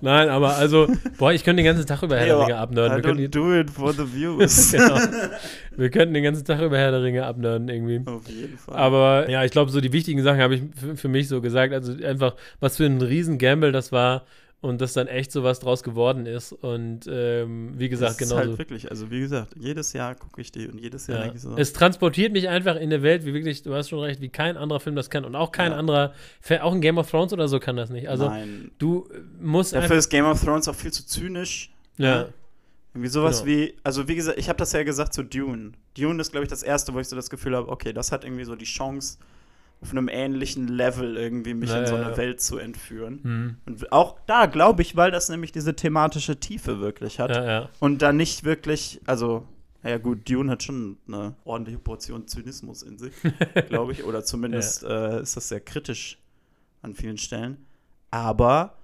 Nein, aber also, boah, ich könnte den ganzen Tag über Herr Ja, abnörden. I don't do it for the views. genau. Wir könnten den ganzen Tag über Herr der Ringe abnörden irgendwie. Auf jeden Fall. Aber ja, ich glaube, so die wichtigen Sachen habe ich für, für mich so gesagt. Also einfach, was für ein riesen Gamble das war und dass dann echt sowas draus geworden ist. Und ähm, wie gesagt, das ist genau so. halt wirklich, also wie gesagt, jedes Jahr gucke ich die und jedes Jahr Ja. denke ich so. Es transportiert mich einfach in eine Welt, wie wirklich, du hast schon recht, wie kein anderer Film das kann. Und auch kein Ja. anderer, auch ein Game of Thrones oder so kann das nicht. Also Nein. du musst Dafür ist Game of Thrones auch viel zu zynisch. Ja, Irgendwie sowas Genau. wie, also wie gesagt, ich habe das ja gesagt zu Dune. Dune ist, glaube ich, das erste, wo ich so das Gefühl habe, okay, das hat irgendwie so die Chance, auf einem ähnlichen Level irgendwie mich Ja, in so eine ja. Welt zu entführen. hm. Und auch da glaube ich, weil das nämlich diese thematische Tiefe wirklich hat. Und da nicht wirklich, also, naja gut, Dune hat schon eine ordentliche Portion Zynismus in sich, glaube ich. Oder zumindest äh, ist das sehr kritisch an vielen Stellen. Aber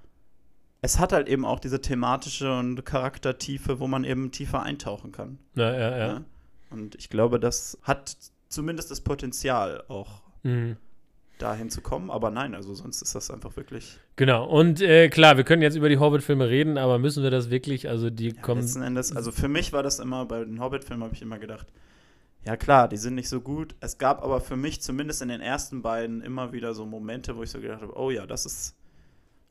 es hat halt eben auch diese thematische und Charaktertiefe, wo man eben tiefer eintauchen kann. Ja, ja, ja. ne? Und ich glaube, das hat zumindest das Potenzial, auch Mhm. dahin zu kommen. Aber nein, also sonst ist das einfach wirklich. Genau. Und äh, klar, wir können jetzt über die Hobbit-Filme reden, aber müssen wir das wirklich, also die Ja, kommen. letzten Endes, also für mich war das immer, bei den Hobbit-Filmen habe ich immer gedacht, ja klar, die sind nicht so gut. Es gab aber für mich zumindest in den ersten beiden immer wieder so Momente, wo ich so gedacht habe, oh ja, das ist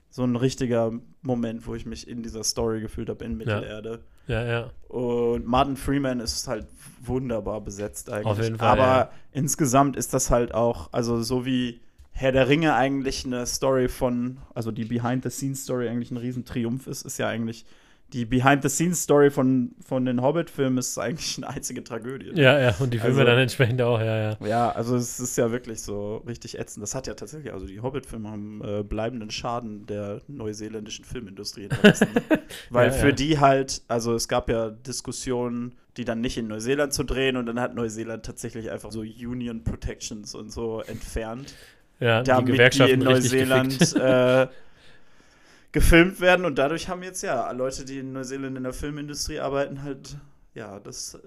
so ein richtiger Moment, wo ich mich in dieser Story gefühlt habe in Mittelerde. Ja, ja. Und Martin Freeman ist halt wunderbar besetzt eigentlich. Auf jeden Fall, Aber ja. insgesamt ist das halt auch, also so wie Herr der Ringe eigentlich eine Story von, also die Behind-the-Scenes-Story eigentlich ein Riesentriumph ist, ist ja eigentlich die Behind-the-Scenes-Story von, von den Hobbit-Filmen ist eigentlich eine einzige Tragödie. Ja, ja. Und die Filme Also- dann entsprechend auch, ja, ja. Ja, also es ist ja wirklich so richtig ätzend. Das hat ja tatsächlich, also die Hobbit-Filme haben äh, bleibenden Schaden der neuseeländischen Filmindustrie hinterlassen. Weil Ja, für ja. die halt, also es gab ja Diskussionen, die dann nicht in Neuseeland zu drehen und dann hat Neuseeland tatsächlich einfach so Union Protections und so entfernt, Ja, die damit die Gewerkschaften in Neuseeland äh, gefilmt werden und dadurch haben jetzt ja Leute, die in Neuseeland in der Filmindustrie arbeiten, halt, ja, das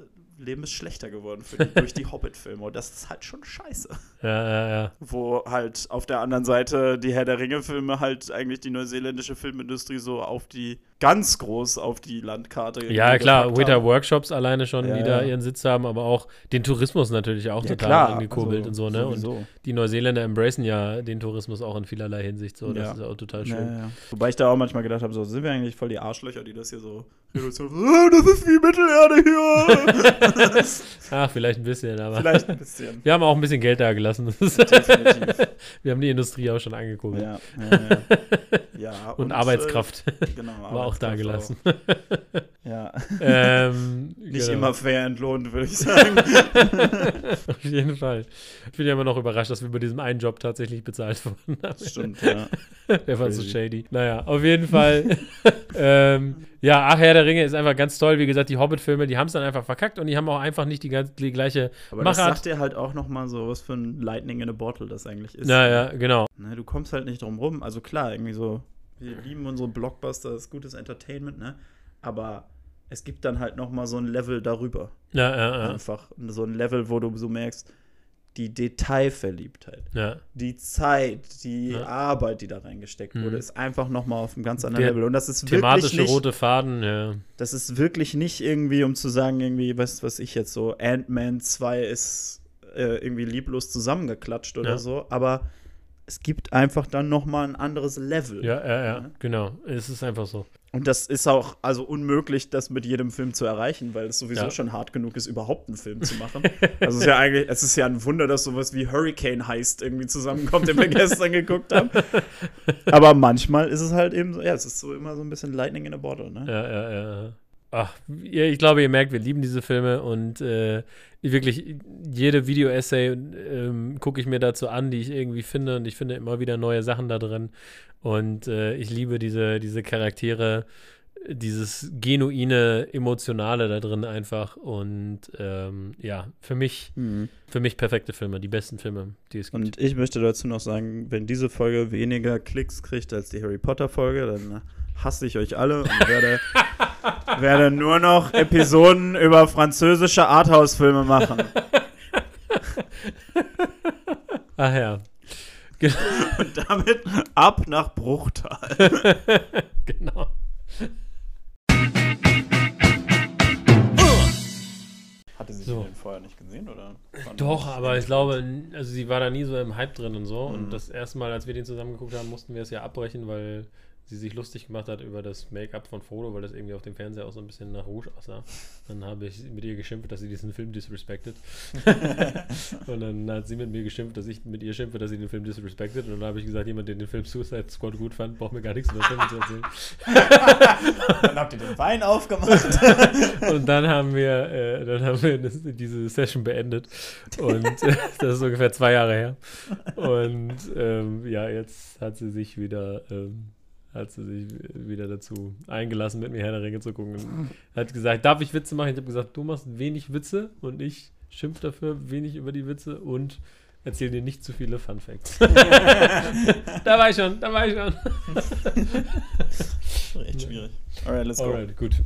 Leben ist schlechter geworden für die, durch die Hobbit-Filme und das ist halt schon scheiße Ja, ja, ja. wo halt auf der anderen Seite die Herr der Ringe-Filme halt eigentlich die neuseeländische Filmindustrie so auf die, ganz groß auf die Landkarte Ja, klar, haben. Workshops alleine schon, Ja, die da ja. ihren Sitz haben, aber auch den Tourismus natürlich auch Ja, total klar, angekurbelt also und so, ne? Und sowieso. die Neuseeländer embracen ja den Tourismus auch in vielerlei Hinsicht so. Das ist auch total schön. Wobei ich da auch manchmal gedacht habe, so sind wir eigentlich voll die Arschlöcher, die das hier so Ah, das ist wie Mittelerde hier. Ach, vielleicht ein bisschen, aber Vielleicht ein bisschen. wir haben auch ein bisschen Geld da gelassen. Wir haben die Industrie auch schon angekurbelt. Ja, ja, ja. ja Und, äh, Arbeitskraft genau, war auch da Arbeitskraft gelassen. auch. Ja, ähm, nicht genau. immer fair entlohnt, würde ich sagen. Auf jeden Fall. Ich bin ja immer noch überrascht, dass wir bei diesem einen Job tatsächlich bezahlt wurden. Das stimmt, ja. Der war so Crazy. shady. Naja, auf jeden Fall. ähm, ja, ach, Herr der Ringe ist einfach ganz toll. Wie gesagt, die Hobbit-Filme, die haben es dann einfach verkackt und die haben auch einfach nicht die, ganz, die gleiche Aber das Machart. sagt dir halt auch noch mal so, was für ein Lightning in a Bottle das eigentlich ist. Naja, genau. Ne, du kommst halt nicht drum rum. Also klar, irgendwie so, wir lieben unsere Blockbuster, das ist gutes Entertainment, ne? Aber es gibt dann halt noch mal so ein Level darüber. Ja, ja, ja. Einfach so ein Level, wo du so merkst, die Detailverliebtheit, ja. die Zeit, die Ja. Arbeit, die da reingesteckt Mhm. wurde, ist einfach noch mal auf einem ganz anderen Der Level. Und das ist wirklich Thematische nicht, rote Faden, ja. das ist wirklich nicht irgendwie, um zu sagen, irgendwie, was, was ich jetzt so, Ant-Man 2 ist äh, irgendwie lieblos zusammengeklatscht oder so, aber es gibt einfach dann noch mal ein anderes Level. Ja, ja, ja, Ja. genau. Es ist einfach so. Und das ist auch also unmöglich, das mit jedem Film zu erreichen, weil es sowieso Ja. schon hart genug ist, überhaupt einen Film zu machen. also es ist ja eigentlich, es ist ja ein Wunder, dass sowas wie Hurricane heißt irgendwie zusammenkommt, den wir gestern geguckt haben. Aber manchmal ist es halt eben so, ja, es ist so immer so ein bisschen Lightning in a Bottle, ne? Ja, ja, ja. Ach, ich glaube, ihr merkt, wir lieben diese Filme und äh, wirklich jede Video-Essay ähm, gucke ich mir dazu an, die ich irgendwie finde und ich finde immer wieder neue Sachen da drin und äh, ich liebe diese, diese Charaktere, dieses genuine, emotionale da drin einfach und ähm, ja, für mich, Mhm. für mich perfekte Filme, die besten Filme, die es gibt. Und ich möchte dazu noch sagen, wenn diese Folge weniger Klicks kriegt als die Harry Potter Folge, dann hasse ich euch alle und werde, werde nur noch Episoden über französische Arthouse-Filme machen. Ach ja. Und damit ab nach Bruchtal. genau. Hatte sie So. den vorher nicht gesehen, oder? Doch, aber ich glaube, also sie war da nie so im Hype drin und so. Mhm. Und das erste Mal, als wir den zusammen geguckt haben, mussten wir es ja abbrechen, weil sie sich lustig gemacht hat über das Make-up von Frodo, weil das irgendwie auf dem Fernseher auch so ein bisschen nach Rouge aussah. Dann habe ich mit ihr geschimpft, dass sie diesen Film disrespected. und dann hat sie mit mir geschimpft, dass ich mit ihr schimpfe, dass sie den Film disrespected. Und dann habe ich gesagt, jemand, der den Film Suicide Squad gut fand, braucht mir gar nichts über Filme zu erzählen. Dann habt ihr den Wein aufgemacht. Und dann haben wir, äh, dann haben wir das, diese Session beendet. Und äh, das ist ungefähr zwei Jahre her. Und ähm, ja, jetzt hat sie sich wieder, ähm, hat sie sich wieder dazu eingelassen, mit mir Herr der Ringe zu gucken. Und hat gesagt, darf ich Witze machen? Ich habe gesagt, du machst wenig Witze und ich schimpf dafür wenig über die Witze und erzähl dir nicht zu viele Fun Facts. da war ich schon, da war ich schon. Echt schwierig. Alright, let's go. Alright, gut.